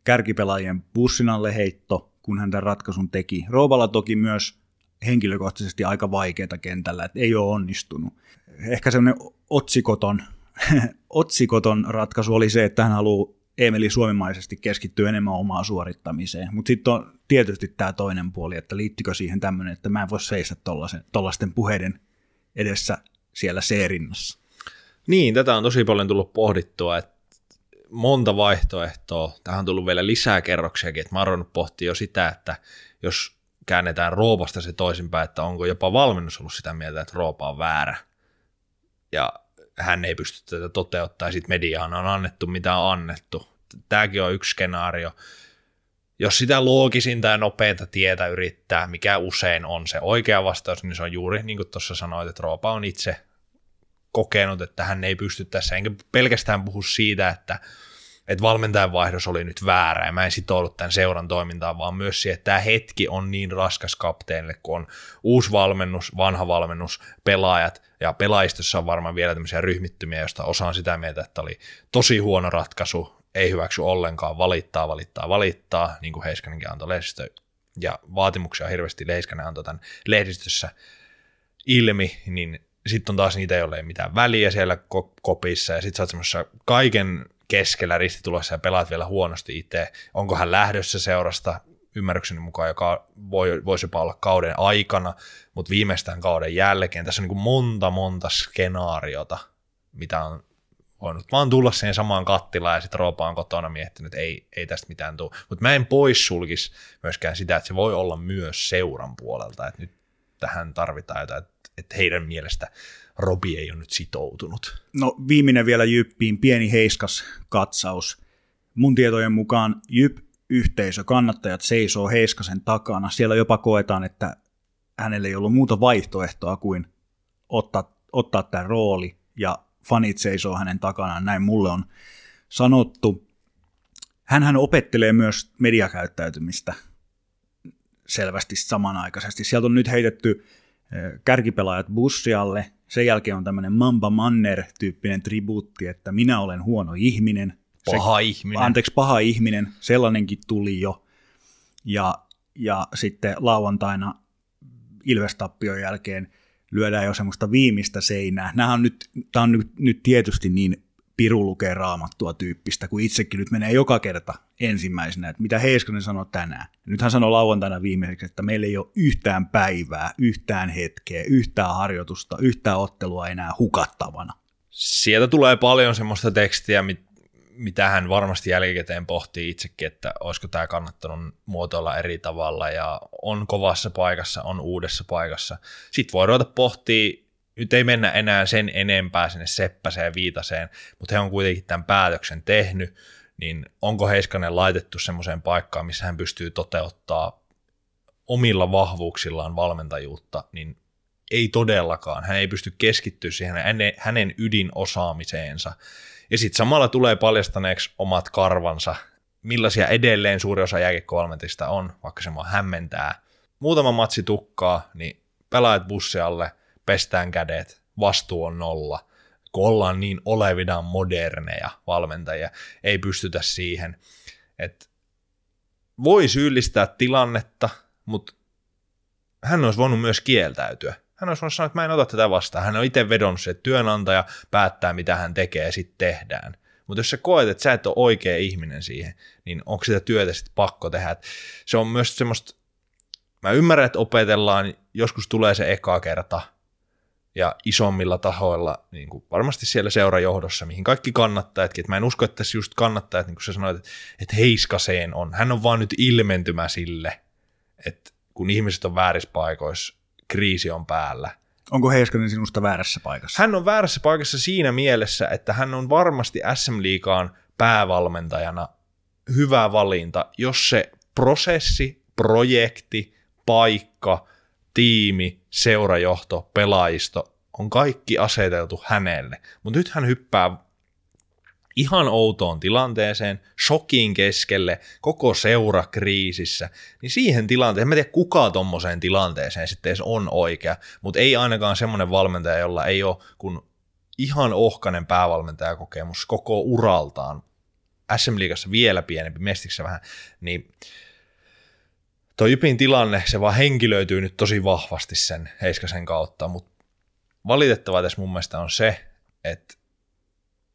kärkipelaajien bussinalle heitto, kun hän tämän ratkaisun teki. Rooballa toki myös henkilökohtaisesti aika vaikeaa kentällä, että ei ole onnistunut. Ehkä semmoinen otsikoton, otsikoton ratkaisu oli se, että hän haluaa Emeli suomimaisesti keskittyä enemmän omaan suorittamiseen. Mutta sitten on tietysti tämä toinen puoli, että liittykö siihen tämmöinen, että mä en voi seistä tollaisten puheiden edessä siellä seerinnassa. Niin, tätä on tosi paljon tullut pohdittua, että monta vaihtoehtoa. Tähän on tullut vielä lisää kerroksiakin, että mä oon jo sitä, että jos käännetään Roopasta se toisinpäin, että onko jopa valmennus ollut sitä mieltä, että Roopa on väärä. Ja hän ei pysty tätä toteuttaa, ja sitten mediaan on annettu mitä on annettu. Tämäkin on yksi skenaario. Jos sitä loogisinta ja nopeinta tietä yrittää, mikä usein on se oikea vastaus, niin se on juuri niin kuin tuossa sanoit, että Roopa on itse kokenut, että hän ei pysty tässä, enkä pelkästään puhu siitä, että että valmentajan vaihdos oli nyt väärä ja mä en sitoudu tämän seuran toimintaan, vaan myös siihen, että tämä hetki on niin raskas kapteenille, kun on uusi valmennus, vanha valmennus, pelaajat ja pelaajistossa on varmaan vielä tämmöisiä ryhmittymiä, joista osa on sitä mieltä, että oli tosi huono ratkaisu, ei hyväksy ollenkaan, valittaa, valittaa, valittaa, niin kuin Heiskanenkin antoi lehdistö, ja vaatimuksia hirveästi Heiskanen antoi tämän lehdistössä ilmi, niin sitten on taas niitä, joille ei mitään väliä siellä kopissa, ja sitten sä oot semmoisessa kaiken keskellä ristitulossa ja pelaat vielä huonosti itse. Onko hän lähdössä seurasta ymmärrykseni mukaan, joka voi, voisi jopa olla kauden aikana, mutta viimeistään kauden jälkeen. Tässä on niin kuin monta, monta skenaariota, mitä on voinut vaan tulla siihen samaan kattilaan ja sitten Roopa on kotona miettinyt, että ei, ei tästä mitään tule. Mutta mä en poissulkisi myöskään sitä, että se voi olla myös seuran puolelta, että nyt tähän tarvitaan jotain, että, heidän mielestä Robi ei ole nyt sitoutunut. No viimeinen vielä Jyppiin, pieni heiskas katsaus. Mun tietojen mukaan Jyp yhteisö, kannattajat seisoo Heiskasen takana. Siellä jopa koetaan, että hänelle ei ollut muuta vaihtoehtoa kuin ottaa, ottaa tämä rooli ja fanit seisoo hänen takanaan, näin mulle on sanottu. Hänhän opettelee myös mediakäyttäytymistä selvästi samanaikaisesti. Sieltä on nyt heitetty kärkipelaajat bussialle, sen jälkeen on tämmöinen Mamba Manner-tyyppinen tribuutti, että minä olen huono ihminen. Paha Se, ihminen. Anteeksi, paha ihminen. Sellainenkin tuli jo. Ja, ja sitten lauantaina Ilvestappion jälkeen lyödään jo semmoista viimeistä seinää. Nämä on nyt, tämä on nyt, nyt tietysti niin piru lukee raamattua tyyppistä, kun itsekin nyt menee joka kerta ensimmäisenä, että mitä Heiskanen sanoi tänään. Nyt hän sanoi lauantaina viimeiseksi, että meillä ei ole yhtään päivää, yhtään hetkeä, yhtään harjoitusta, yhtään ottelua enää hukattavana. Sieltä tulee paljon semmoista tekstiä, mitä hän varmasti jälkikäteen pohtii itsekin, että olisiko tämä kannattanut muotoilla eri tavalla ja on kovassa paikassa, on uudessa paikassa. Sitten voi ruveta pohtia nyt ei mennä enää sen enempää sinne Seppäseen Viitaseen, mutta he on kuitenkin tämän päätöksen tehnyt, niin onko Heiskanen laitettu semmoiseen paikkaan, missä hän pystyy toteuttaa omilla vahvuuksillaan valmentajuutta, niin ei todellakaan. Hän ei pysty keskittyä siihen hänen, hänen ydinosaamiseensa. Ja sitten samalla tulee paljastaneeksi omat karvansa, millaisia edelleen suuri osa jääkiekkovalmentajista on, vaikka se mua hämmentää. Muutama matsi tukkaa, niin pelaajat bussialle – pestään kädet, vastuu on nolla. Kun ollaan niin olevidaan moderneja valmentajia, ei pystytä siihen. että voi syyllistää tilannetta, mutta hän olisi voinut myös kieltäytyä. Hän olisi voinut sanoa, että mä en ota tätä vastaan. Hän on itse vedonnut se, että työnantaja päättää, mitä hän tekee ja sitten tehdään. Mutta jos sä koet, että sä et ole oikea ihminen siihen, niin onko sitä työtä sitten pakko tehdä. Et se on myös semmoista, mä ymmärrän, että opetellaan, joskus tulee se eka kerta, ja isommilla tahoilla, niin kuin varmasti siellä seurajohdossa, mihin kaikki kannattajatkin, että mä en usko, että tässä just kannattajat, niin kuin sä sanoit, että, että Heiskaseen on, hän on vaan nyt ilmentymä sille, että kun ihmiset on väärissä paikoissa, kriisi on päällä. Onko Heiskanen sinusta väärässä paikassa? Hän on väärässä paikassa siinä mielessä, että hän on varmasti SM Liigaan päävalmentajana hyvä valinta, jos se prosessi, projekti, paikka – tiimi, seurajohto, pelaajisto on kaikki aseteltu hänelle. Mutta nyt hän hyppää ihan outoon tilanteeseen, shokin keskelle, koko seura kriisissä, niin siihen tilanteeseen, en tiedä kuka tuommoiseen tilanteeseen sitten edes on oikea, mutta ei ainakaan semmoinen valmentaja, jolla ei ole kun ihan ohkainen päävalmentajakokemus koko uraltaan, SM Liigassa vielä pienempi, Mestiksessä vähän, niin Tuo Jypin tilanne, se vaan henkilöityy nyt tosi vahvasti sen Heiskasen kautta, mutta valitettavaa tässä mun mielestä on se, että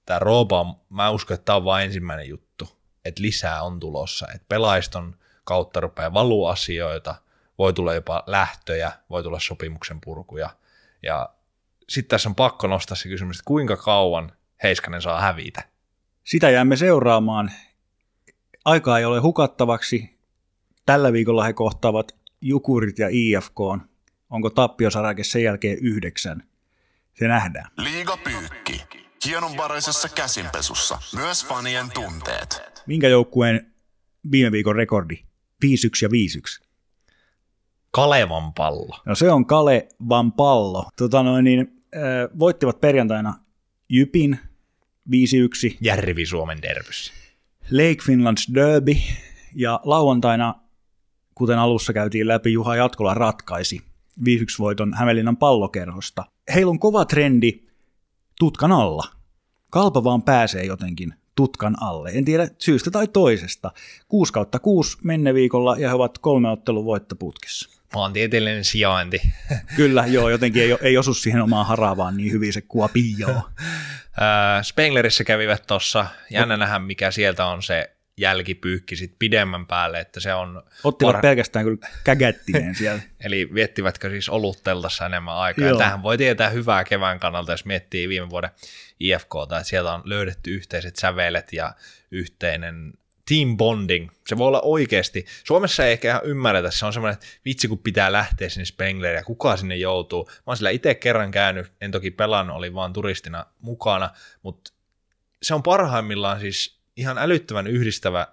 tämä Roopa, mä uskon, että tämä on vain ensimmäinen juttu, että lisää on tulossa, että pelaiston kautta rupeaa valuu asioita, voi tulla jopa lähtöjä, voi tulla sopimuksen purkuja, ja sitten tässä on pakko nostaa se kysymys, että kuinka kauan Heiskanen saa hävitä. Sitä jäämme seuraamaan. Aikaa ei ole hukattavaksi, Tällä viikolla he kohtaavat Jukurit ja IFK. Onko tappiosarake sen jälkeen yhdeksän? Se nähdään. Liiga pyykki. Hienonvaraisessa käsinpesussa. Myös fanien tunteet. Minkä joukkueen viime viikon rekordi? 5-1 ja 5-1. Kalevan pallo. No se on Kalevan pallo. Tota noin, niin voittivat perjantaina Jypin 5-1. Järvi-Suomen derbys. Lake Finlands Derby ja lauantaina, kuten alussa käytiin läpi, Juha Jatkola ratkaisi 5-1 voiton Hämeenlinnan pallokerhosta. Heillä on kova trendi tutkan alla. Kalpa vaan pääsee jotenkin tutkan alle. En tiedä syystä tai toisesta. 6 kautta 6 menne viikolla ja he ovat kolme ottelun voittoputkissa. Maantieteellinen sijainti. Kyllä, joo, jotenkin ei, ei osu siihen omaan haravaan niin hyvin se Kuopio. Spenglerissä kävivät tuossa, jännä nähdä mikä sieltä on se jälkipyykki sit pidemmän päälle, että se on... Ottivat par... pelkästään kyllä kägättineen siellä. Eli viettivätkö siis olutteltassa enemmän aikaa. Ja tähän voi tietää hyvää kevään kannalta, jos miettii viime vuoden IFKta, että sieltä on löydetty yhteiset sävelet ja yhteinen team bonding. Se voi olla oikeasti. Suomessa ei ehkä ymmärretä, se on semmoinen, että vitsi kun pitää lähteä sinne Spengler ja kuka sinne joutuu. Mä oon sillä itse kerran käynyt, en toki pelannut, oli vaan turistina mukana, mutta se on parhaimmillaan siis ihan älyttömän yhdistävä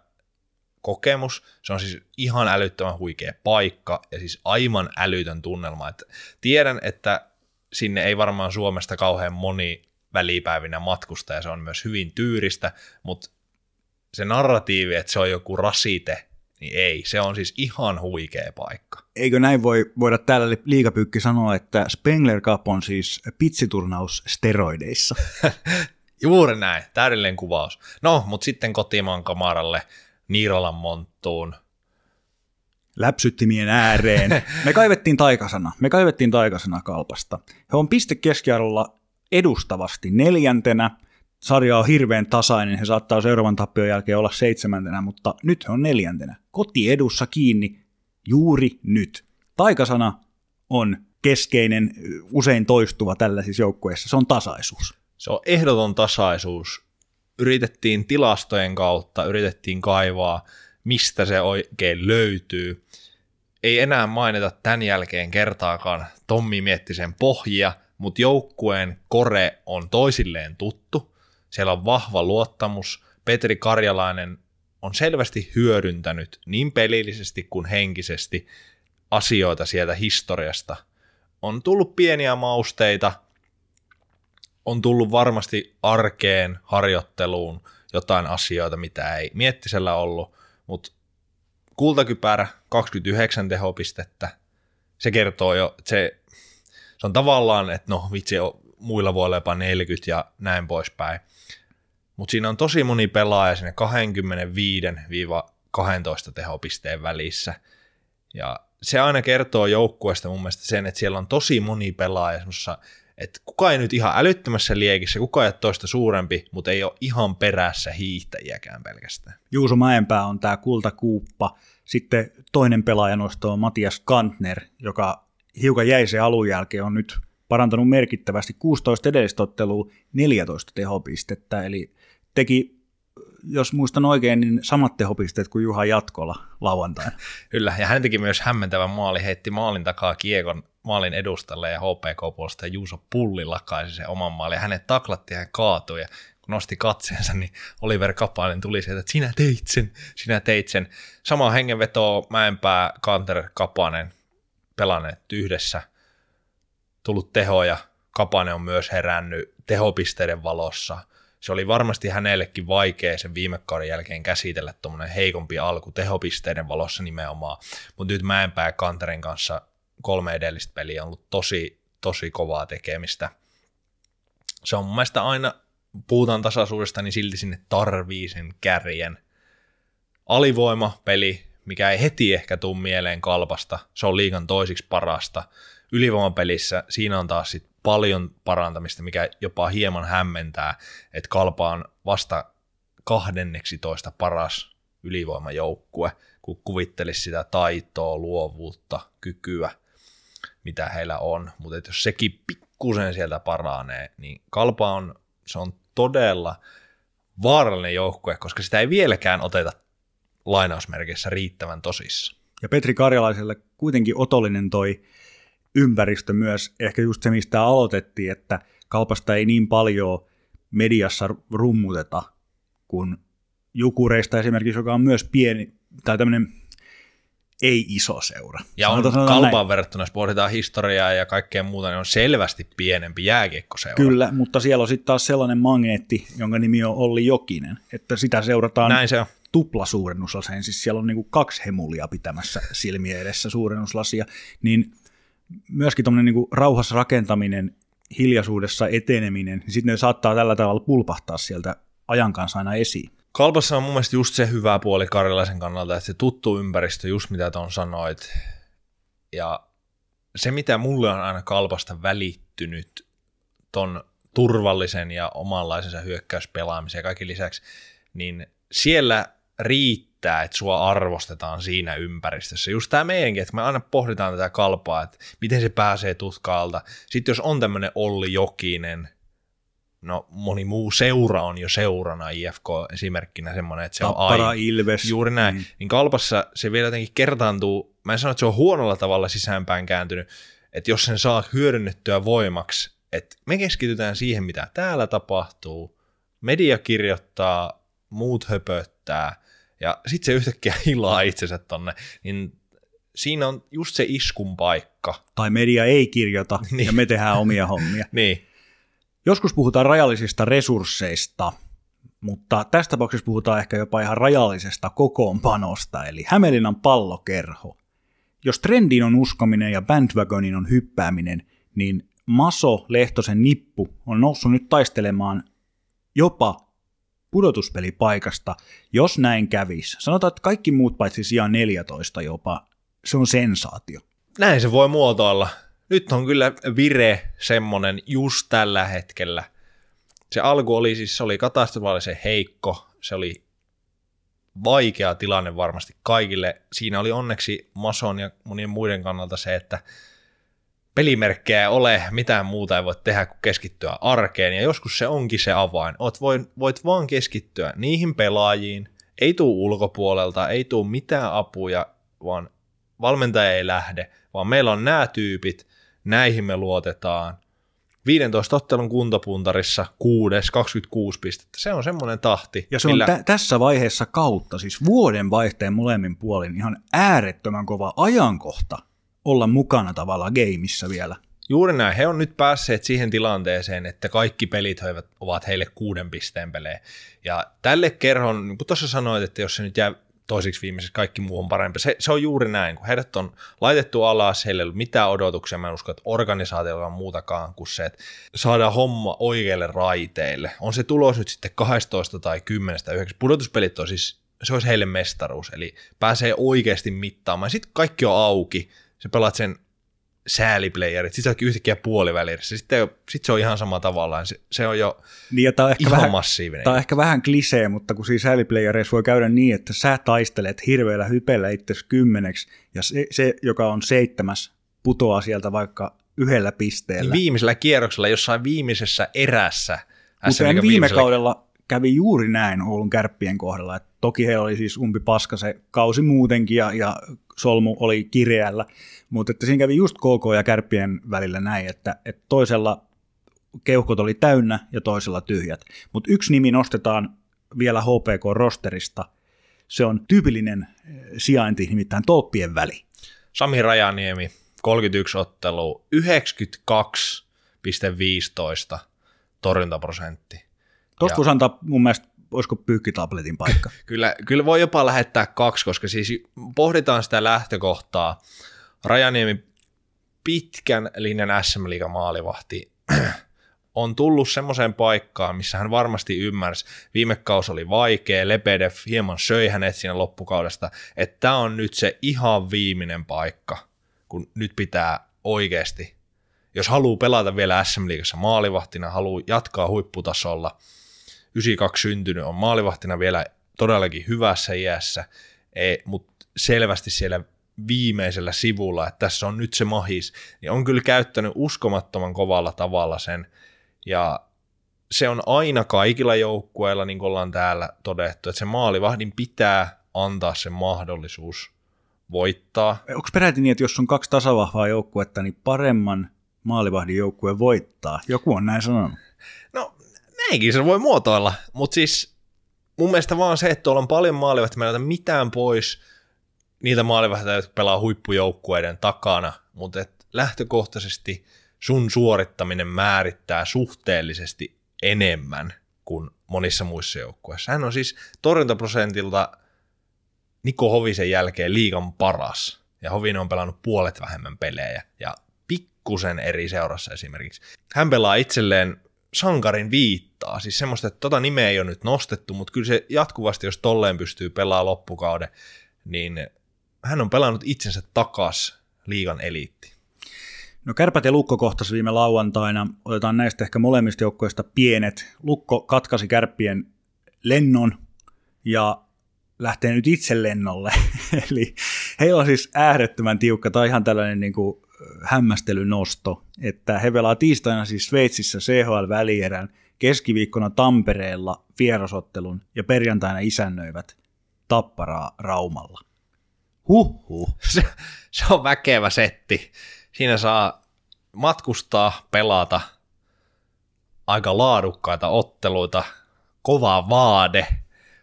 kokemus. Se on siis ihan älyttömän huikea paikka ja siis aivan älytön tunnelma. Et tiedän, että sinne ei varmaan Suomesta kauhean moni välipäivinä matkusta ja se on myös hyvin tyyristä, mutta se narratiivi, että se on joku rasite, niin ei. Se on siis ihan huikea paikka. Eikö näin voi, voida täällä liikapyykki sanoa, että Spengler Cup on siis pitsiturnaus steroideissa? Juuri näin, täydellinen kuvaus. No, mutta sitten kotimaan kamaralle, Niiralan monttuun. Läpsyttimien ääreen. Me kaivettiin taikasana. Me kaivettiin taikasana kalpasta. He on piste keskiarvolla edustavasti neljäntenä. Sarja on hirveän tasainen, he saattaa seuraavan tappion jälkeen olla seitsemäntenä, mutta nyt he on neljäntenä. Koti edussa kiinni juuri nyt. Taikasana on keskeinen, usein toistuva tällaisissa joukkueissa, se on tasaisuus. Se on ehdoton tasaisuus. Yritettiin tilastojen kautta, yritettiin kaivaa, mistä se oikein löytyy. Ei enää mainita tämän jälkeen kertaakaan Tommi Miettisen pohjia, mutta joukkueen kore on toisilleen tuttu. Siellä on vahva luottamus. Petri Karjalainen on selvästi hyödyntänyt niin pelillisesti kuin henkisesti asioita sieltä historiasta. On tullut pieniä mausteita, on tullut varmasti arkeen, harjoitteluun jotain asioita, mitä ei miettisellä ollut, mutta kultakypärä 29 tehopistettä, se kertoo jo, se, se on tavallaan, että no vitsi, muilla voi olla jopa 40 ja näin poispäin. Mutta siinä on tosi moni pelaaja sinne 25-12 tehopisteen välissä. Ja se aina kertoo joukkueesta mun mielestä sen, että siellä on tosi moni pelaaja semmoisessa että kuka ei nyt ihan älyttömässä liekissä, kuka ei ole toista suurempi, mutta ei ole ihan perässä hiihtäjiäkään pelkästään. Juuso Mäenpää on tämä kultakuuppa. Sitten toinen nosto on Matias Kantner, joka hiukan jäi se alun jälkeen, on nyt parantanut merkittävästi 16 edellistä ottelua 14 tehopistettä, eli teki jos muistan oikein, niin samat tehopisteet kuin Juha Jatkola lauantaina. Kyllä, ja hän teki myös hämmentävän maali, heitti maalin takaa kiekon maalin edustalle ja HPK puolesta Juuso Pulli lakaisi sen oman maalin ja hänet taklattiin ja hän kaatui ja kun nosti katseensa, niin Oliver Kapainen tuli sieltä, että sinä teit sen, sinä teit sen. Sama hengenveto Mäenpää, Kanter, Kapanen pelanneet yhdessä, tullut tehoja, Kapanen on myös herännyt tehopisteiden valossa. Se oli varmasti hänellekin vaikea sen viime kauden jälkeen käsitellä tuommoinen heikompi alku tehopisteiden valossa nimenomaan, mutta nyt Mäenpää Kanterin kanssa kolme edellistä peliä on ollut tosi, tosi kovaa tekemistä. Se on mun mielestä aina, puhutaan tasaisuudesta, niin silti sinne tarvii sen kärjen. Alivoima peli, mikä ei heti ehkä tule mieleen kalpasta, se on liikan toisiksi parasta. Ylivoimapelissä siinä on taas sit paljon parantamista, mikä jopa hieman hämmentää, että kalpa on vasta 12 paras ylivoimajoukkue, kun kuvittelisi sitä taitoa, luovuutta, kykyä – mitä heillä on, mutta jos sekin pikkusen sieltä paranee, niin Kalpa on, se on todella vaarallinen joukkue, koska sitä ei vieläkään oteta lainausmerkissä riittävän tosissa. Ja Petri Karjalaiselle kuitenkin otollinen toi ympäristö myös, ehkä just se, mistä aloitettiin, että Kalpasta ei niin paljon mediassa rummuteta kuin Jukureista esimerkiksi, joka on myös pieni, tai tämmöinen ei iso seura. Ja on kalpaan verrattuna, jos pohditaan historiaa ja kaikkea muuta, niin on selvästi pienempi jääkiekkoseura. Kyllä, mutta siellä on sitten taas sellainen magneetti, jonka nimi on Olli Jokinen, että sitä seurataan Näin se on. tuplasuurennuslaseen, siis siellä on niinku kaksi hemulia pitämässä silmiä edessä suurennuslasia, niin myöskin tuommoinen niinku rauhassa rakentaminen, hiljaisuudessa eteneminen, niin sitten ne saattaa tällä tavalla pulpahtaa sieltä ajan kanssa aina esiin. Kalpassa on mun mielestä just se hyvä puoli Karilaisen kannalta, että se tuttu ympäristö, just mitä tuon sanoit. Ja se, mitä mulle on aina Kalpasta välittynyt ton turvallisen ja omanlaisensa hyökkäyspelaamisen ja kaikki lisäksi, niin siellä riittää, että sua arvostetaan siinä ympäristössä. Just tämä meidänkin, että me aina pohditaan tätä kalpaa, että miten se pääsee tutkaalta. Sitten jos on tämmöinen Olli Jokinen, no moni muu seura on jo seurana, IFK esimerkkinä semmoinen, että se on Tappara, aina. Ilves. Juuri näin. Mm. Niin kalpassa se vielä jotenkin kertaantuu, mä en sano, että se on huonolla tavalla sisäänpäin kääntynyt, että jos sen saa hyödynnettyä voimaksi, että me keskitytään siihen, mitä täällä tapahtuu, media kirjoittaa, muut höpöttää, ja sitten se yhtäkkiä hilaa itsensä tonne, niin siinä on just se iskun paikka. Tai media ei kirjoita, Niin. ja me tehdään omia hommia. Niin, Joskus puhutaan rajallisista resursseista, mutta tässä tapauksessa puhutaan ehkä jopa ihan rajallisesta kokoonpanosta, eli Hämeenlinnan pallokerho. Jos trendiin on uskominen ja bandwagonin on hyppääminen, niin Maso Lehtosen nippu on noussut nyt taistelemaan jopa pudotuspelipaikasta, jos näin kävisi. Sanotaan, että kaikki muut paitsi sijaan 14 jopa, se on sensaatio. näin se voi muotoilla. Nyt on kyllä vire semmonen just tällä hetkellä. Se alku oli siis, se oli katastrofaalisen heikko, se oli vaikea tilanne varmasti kaikille. Siinä oli onneksi Mason ja monien muiden kannalta se, että pelimerkkejä ole, mitään muuta ei voi tehdä kuin keskittyä arkeen, ja joskus se onkin se avain. Oot voit, voit vaan keskittyä niihin pelaajiin, ei tuu ulkopuolelta, ei tuu mitään apuja, vaan valmentaja ei lähde, vaan meillä on nämä tyypit, näihin me luotetaan. 15 ottelun kuntopuntarissa 6, 26 pistettä. Se on semmoinen tahti. Ja se on tä- tässä vaiheessa kautta, siis vuoden vaihteen molemmin puolin, ihan äärettömän kova ajankohta olla mukana tavallaan gameissa vielä. Juuri näin. He on nyt päässeet siihen tilanteeseen, että kaikki pelit ovat- heille kuuden pisteen pelejä. Ja tälle kerhon, niin kuin tuossa sanoit, että jos se nyt jää toisiksi viimeiseksi, kaikki muu on parempi. Se, se on juuri näin, kun heidät on laitettu alas, heillä ei ollut mitään odotuksia, mä en usko, että organisaatiolla on muutakaan kuin se, että saadaan homma oikeille raiteille. On se tulos nyt sitten 12 tai 10 tai 9. Pudotuspelit on siis, se olisi heille mestaruus, eli pääsee oikeasti mittaamaan. Sitten kaikki on auki, sä pelaat sen sääliplayerit, sitten se yhtäkkiä puolivälissä, sitten, sitten se on ihan sama tavallaan, se, se on jo Niin, ja tää on ehkä ihan vähän, massiivinen. Tämä on ehkä vähän klisee, mutta kun siinä sääliplayereissa voi käydä niin, että sä taistelet hirveällä hypellä itsesi kymmeneksi, ja se, se, joka on seitsemäs, putoaa sieltä vaikka yhdellä pisteellä. Niin viimeisellä kierroksella, jossain viimeisessä erässä, Kuten viime kaudella kävi juuri näin Oulun kärppien kohdalla. Et toki he oli siis umpi paska se kausi muutenkin ja, ja solmu oli kireällä, mutta että siinä kävi just KK ja kärppien välillä näin, että, että toisella keuhkot oli täynnä ja toisella tyhjät. Mutta yksi nimi nostetaan vielä HPK-rosterista. Se on tyypillinen eh, sijainti, nimittäin Tolppien väli. Sami Rajaniemi, 31 ottelu, 92,15 torjuntaprosentti. Tuosta voisi antaa mun mielestä, olisiko pyykkitabletin paikka. Kyllä, kyllä voi jopa lähettää kaksi, koska siis pohditaan sitä lähtökohtaa. Rajaniemi pitkän linjan SM maalivahti on tullut semmoiseen paikkaan, missä hän varmasti ymmärsi. Viime kausi oli vaikea, Lebedev hieman söi hänet siinä loppukaudesta, että tämä on nyt se ihan viimeinen paikka, kun nyt pitää oikeasti, jos haluaa pelata vielä SM Liigassa maalivahtina, haluaa jatkaa huipputasolla, 92 syntynyt on maalivahtina vielä todellakin hyvässä iässä, mutta selvästi siellä viimeisellä sivulla, että tässä on nyt se mahis, niin on kyllä käyttänyt uskomattoman kovalla tavalla sen, ja se on aina kaikilla joukkueilla, niin kuin ollaan täällä todettu, että se maalivahdin pitää antaa se mahdollisuus voittaa. Onko peräti niin, että jos on kaksi tasavahvaa joukkuetta, niin paremman maalivahdin joukkue voittaa? Joku on näin sanonut. No, näinkin se voi muotoilla, mutta siis mun mielestä vaan se, että tuolla on paljon maalivahtia, mä mitään pois niitä maalivahdeja, jotka pelaa huippujoukkueiden takana, mutta et lähtökohtaisesti sun suorittaminen määrittää suhteellisesti enemmän kuin monissa muissa joukkueissa. Hän on siis torjuntaprosentilta Niko Hovisen jälkeen liigan paras, ja Hovinen on pelannut puolet vähemmän pelejä, ja pikkusen eri seurassa esimerkiksi. Hän pelaa itselleen sankarin viittaa, siis semmoista, että tota nimeä ei ole nyt nostettu, mutta kyllä se jatkuvasti, jos tolleen pystyy pelaamaan loppukauden, niin hän on pelannut itsensä takas liigan eliitti. No kärpät ja Lukko kohtasi viime lauantaina. Otetaan näistä ehkä molemmista joukkoista pienet. Lukko katkasi kärppien lennon ja lähtee nyt itse lennolle. Eli heillä on siis äärettömän tiukka tai ihan tällainen niin kuin hämmästelynosto, että he pelaa tiistaina siis Sveitsissä CHL-välierän, keskiviikkona Tampereella vierasottelun ja perjantaina isännöivät Tapparaa Raumalla. Huhhuh. Se, se on väkevä setti. Siinä saa matkustaa, pelata aika laadukkaita otteluita, kova vaade,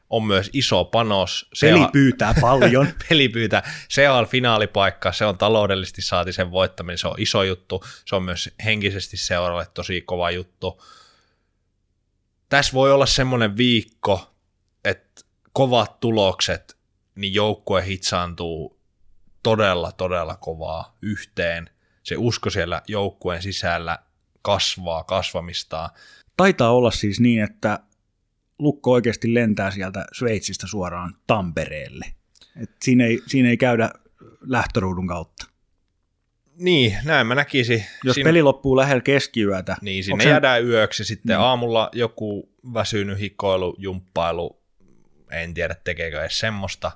on myös iso panos. Se peli pyytää paljon. peli pyytää. Se on finaalipaikka, se on taloudellisesti saati sen voittaminen, se on iso juttu. Se on myös henkisesti seuraavalle tosi kova juttu. Tässä voi olla semmoinen viikko, että kovat tulokset, niin joukkue hitsaantuu todella, todella kovaa yhteen. Se usko siellä joukkueen sisällä kasvaa kasvamistaan. Taitaa olla siis niin, että Lukko oikeasti lentää sieltä Sveitsistä suoraan Tampereelle. Et siinä, ei, siinä ei käydä lähtöruudun kautta. Niin, näin mä näkisin. Jos siinä, peli loppuu lähellä keskiyötä. Niin, sinne sen... jäädään yöksi sitten niin. aamulla joku väsynyt hikoilu, jumppailu, en tiedä tekeekö edes semmoista,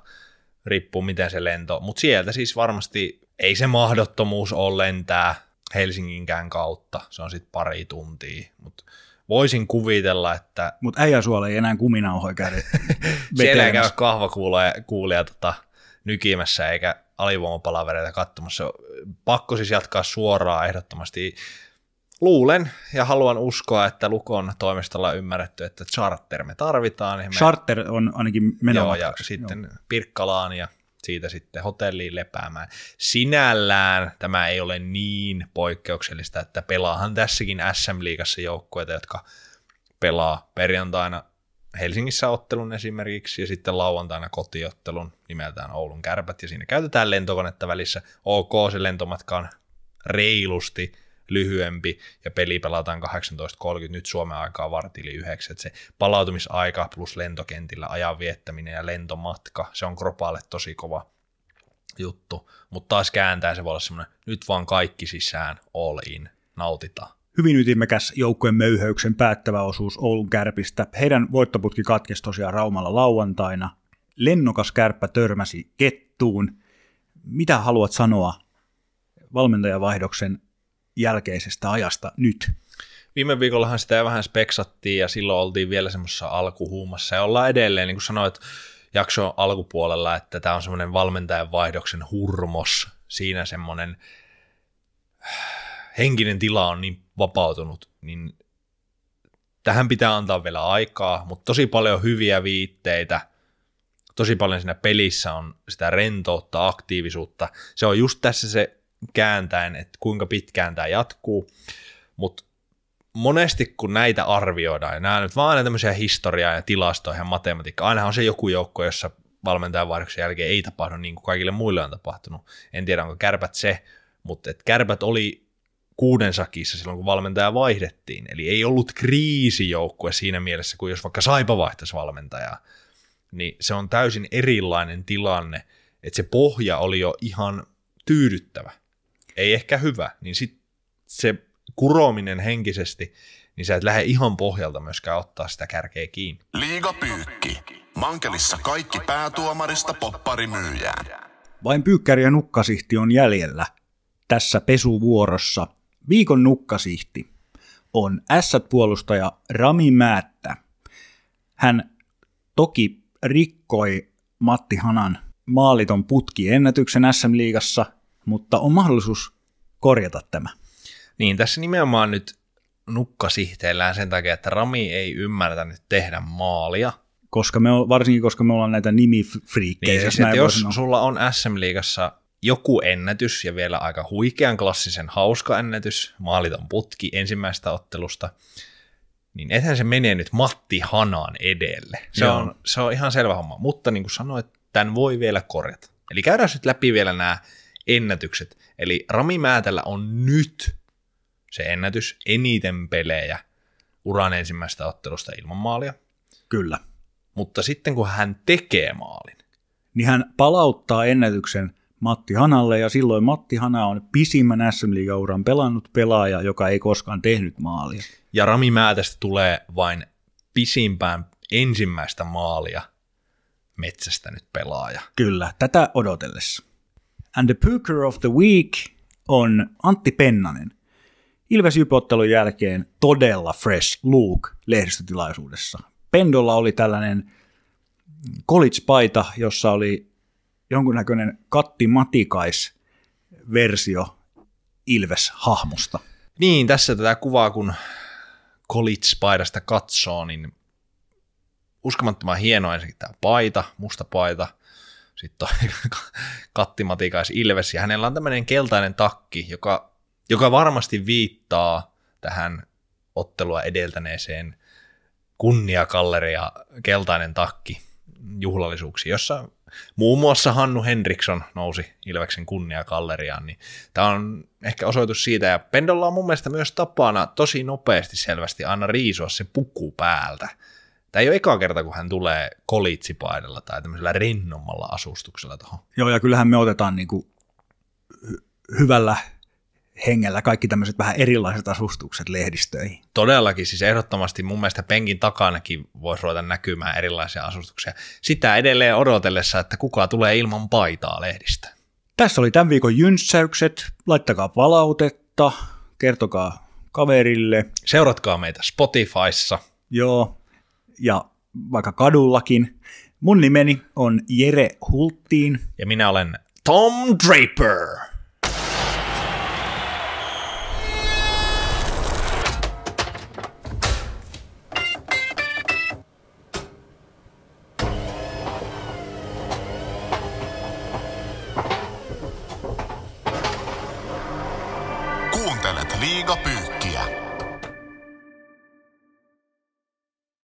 riippuu miten se lento, mutta sieltä siis varmasti ei se mahdottomuus ole lentää Helsinginkään kautta, se on sitten pari tuntia, mutta voisin kuvitella, että... Mutta suola ei enää kuminauhoja käydä Siellä ei käy kahvakuulia tota, nykimässä eikä alivoimapalavereita katsomassa. Pakko siis jatkaa suoraan ehdottomasti. Luulen ja haluan uskoa, että Lukon toimesta on ymmärretty, että charter me tarvitaan. Niin me... Charter on ainakin menoa. Joo, ja sitten Joo. Pirkkalaan ja siitä sitten hotelliin lepäämään. Sinällään tämä ei ole niin poikkeuksellista, että pelaahan tässäkin SM-liigassa joukkueita, jotka pelaa perjantaina Helsingissä ottelun esimerkiksi ja sitten lauantaina kotiottelun nimeltään Oulun kärpät ja siinä käytetään lentokonetta välissä. Ok, se lentomatka on reilusti lyhyempi ja peli pelataan 18.30, nyt Suomen aikaa vartili 9, että se palautumisaika plus lentokentillä ajan viettäminen ja lentomatka, se on Kropalle tosi kova juttu, mutta taas kääntää se voi olla semmoinen, nyt vaan kaikki sisään, all in, nautitaan. Hyvin ytimekäs joukkueen möyhäyksen päättävä osuus Oulun kärpistä. Heidän voittoputki katkesi tosiaan Raumalla lauantaina. Lennokas kärppä törmäsi kettuun. Mitä haluat sanoa valmentajavaihdoksen jälkeisestä ajasta nyt? Viime viikollahan sitä vähän speksattiin ja silloin oltiin vielä semmoisessa alkuhuumassa ja ollaan edelleen, niin kuin sanoit jakson alkupuolella, että tämä on semmoinen valmentajan vaihdoksen hurmos, siinä semmoinen henkinen tila on niin vapautunut, niin tähän pitää antaa vielä aikaa, mutta tosi paljon hyviä viitteitä, tosi paljon siinä pelissä on sitä rentoutta, aktiivisuutta. Se on just tässä se kääntäen, että kuinka pitkään tämä jatkuu, mutta monesti kun näitä arvioidaan, ja nämä nyt vaan tämmöisiä historiaa ja tilastoja ja matematiikkaa, aina on se joku joukko, jossa valmentajan vaihdoksen jälkeen ei tapahdu niin kuin kaikille muille on tapahtunut. En tiedä, onko kärpät se, mutta et kärpät oli kuuden sakissa silloin, kun valmentaja vaihdettiin. Eli ei ollut kriisijoukkue siinä mielessä, kuin jos vaikka Saipa vaihtaisi valmentajaa. Niin se on täysin erilainen tilanne, että se pohja oli jo ihan tyydyttävä ei ehkä hyvä, niin sit se kurominen henkisesti, niin sä et lähde ihan pohjalta myöskään ottaa sitä kärkeä kiinni. Liiga pyykki. Mankelissa kaikki päätuomarista popparimyyjään. Vain pyykkäri ja nukkasihti on jäljellä tässä pesuvuorossa. Viikon nukkasihti on S-puolustaja Rami Määttä. Hän toki rikkoi Matti Hanan maaliton putkiennätyksen SM-liigassa – mutta on mahdollisuus korjata tämä. Niin, tässä nimenomaan nyt nukkasihteellään sen takia, että Rami ei ymmärtänyt tehdä maalia. koska me, varsinkin koska me ollaan näitä nimifriikkejä. Niin, siis, että jos sulla on SM-liigassa joku ennätys ja vielä aika huikean klassisen hauska ennätys, maaliton putki ensimmäistä ottelusta, niin ethän se menee nyt Matti Hanaan edelle. Se, on, se on ihan selvä homma, mutta niin kuin sanoit, tämän voi vielä korjata. Eli käydään nyt läpi vielä nämä ennätykset. Eli Rami Määtällä on nyt se ennätys eniten pelejä uran ensimmäistä ottelusta ilman maalia. Kyllä. Mutta sitten kun hän tekee maalin. Niin hän palauttaa ennätyksen Matti Hanalle, ja silloin Matti Hana on pisimmän sm uran pelannut pelaaja, joka ei koskaan tehnyt maalia. Ja Rami Määtästä tulee vain pisimpään ensimmäistä maalia metsästä nyt pelaaja. Kyllä, tätä odotellessa. And the Pooker of the Week on Antti Pennanen. Ilves ottelun jälkeen todella fresh look lehdistötilaisuudessa. Pendolla oli tällainen college-paita, jossa oli jonkunnäköinen Katti Matikais-versio Ilves-hahmosta. Niin, tässä tätä kuvaa, kun college-paidasta katsoo, niin uskomattoman hieno ensinnäkin tämä paita, musta paita, sitten Katti Matikais Ilves, ja hänellä on tämmöinen keltainen takki, joka, joka varmasti viittaa tähän ottelua edeltäneeseen kunniakalleria keltainen takki juhlallisuuksiin, jossa muun muassa Hannu Henriksson nousi Ilveksen kunniakalleriaan, niin tämä on ehkä osoitus siitä, ja Pendolla on mun mielestä myös tapana tosi nopeasti selvästi aina riisua se puku päältä. Tämä ei ole eka kerta, kun hän tulee kolitsipaidalla tai tämmöisellä rennommalla asustuksella tuohon. Joo, ja kyllähän me otetaan niin kuin hyvällä hengellä kaikki tämmöiset vähän erilaiset asustukset lehdistöihin. Todellakin, siis ehdottomasti mun mielestä penkin takanakin voisi ruveta näkymään erilaisia asustuksia. Sitä edelleen odotellessa, että kuka tulee ilman paitaa lehdistä. Tässä oli tämän viikon jynssäykset. Laittakaa palautetta, kertokaa kaverille. Seuratkaa meitä Spotifyssa. Joo, ja vaikka kadullakin. Mun nimeni on Jere Hulttiin. Ja minä olen Tom Draper.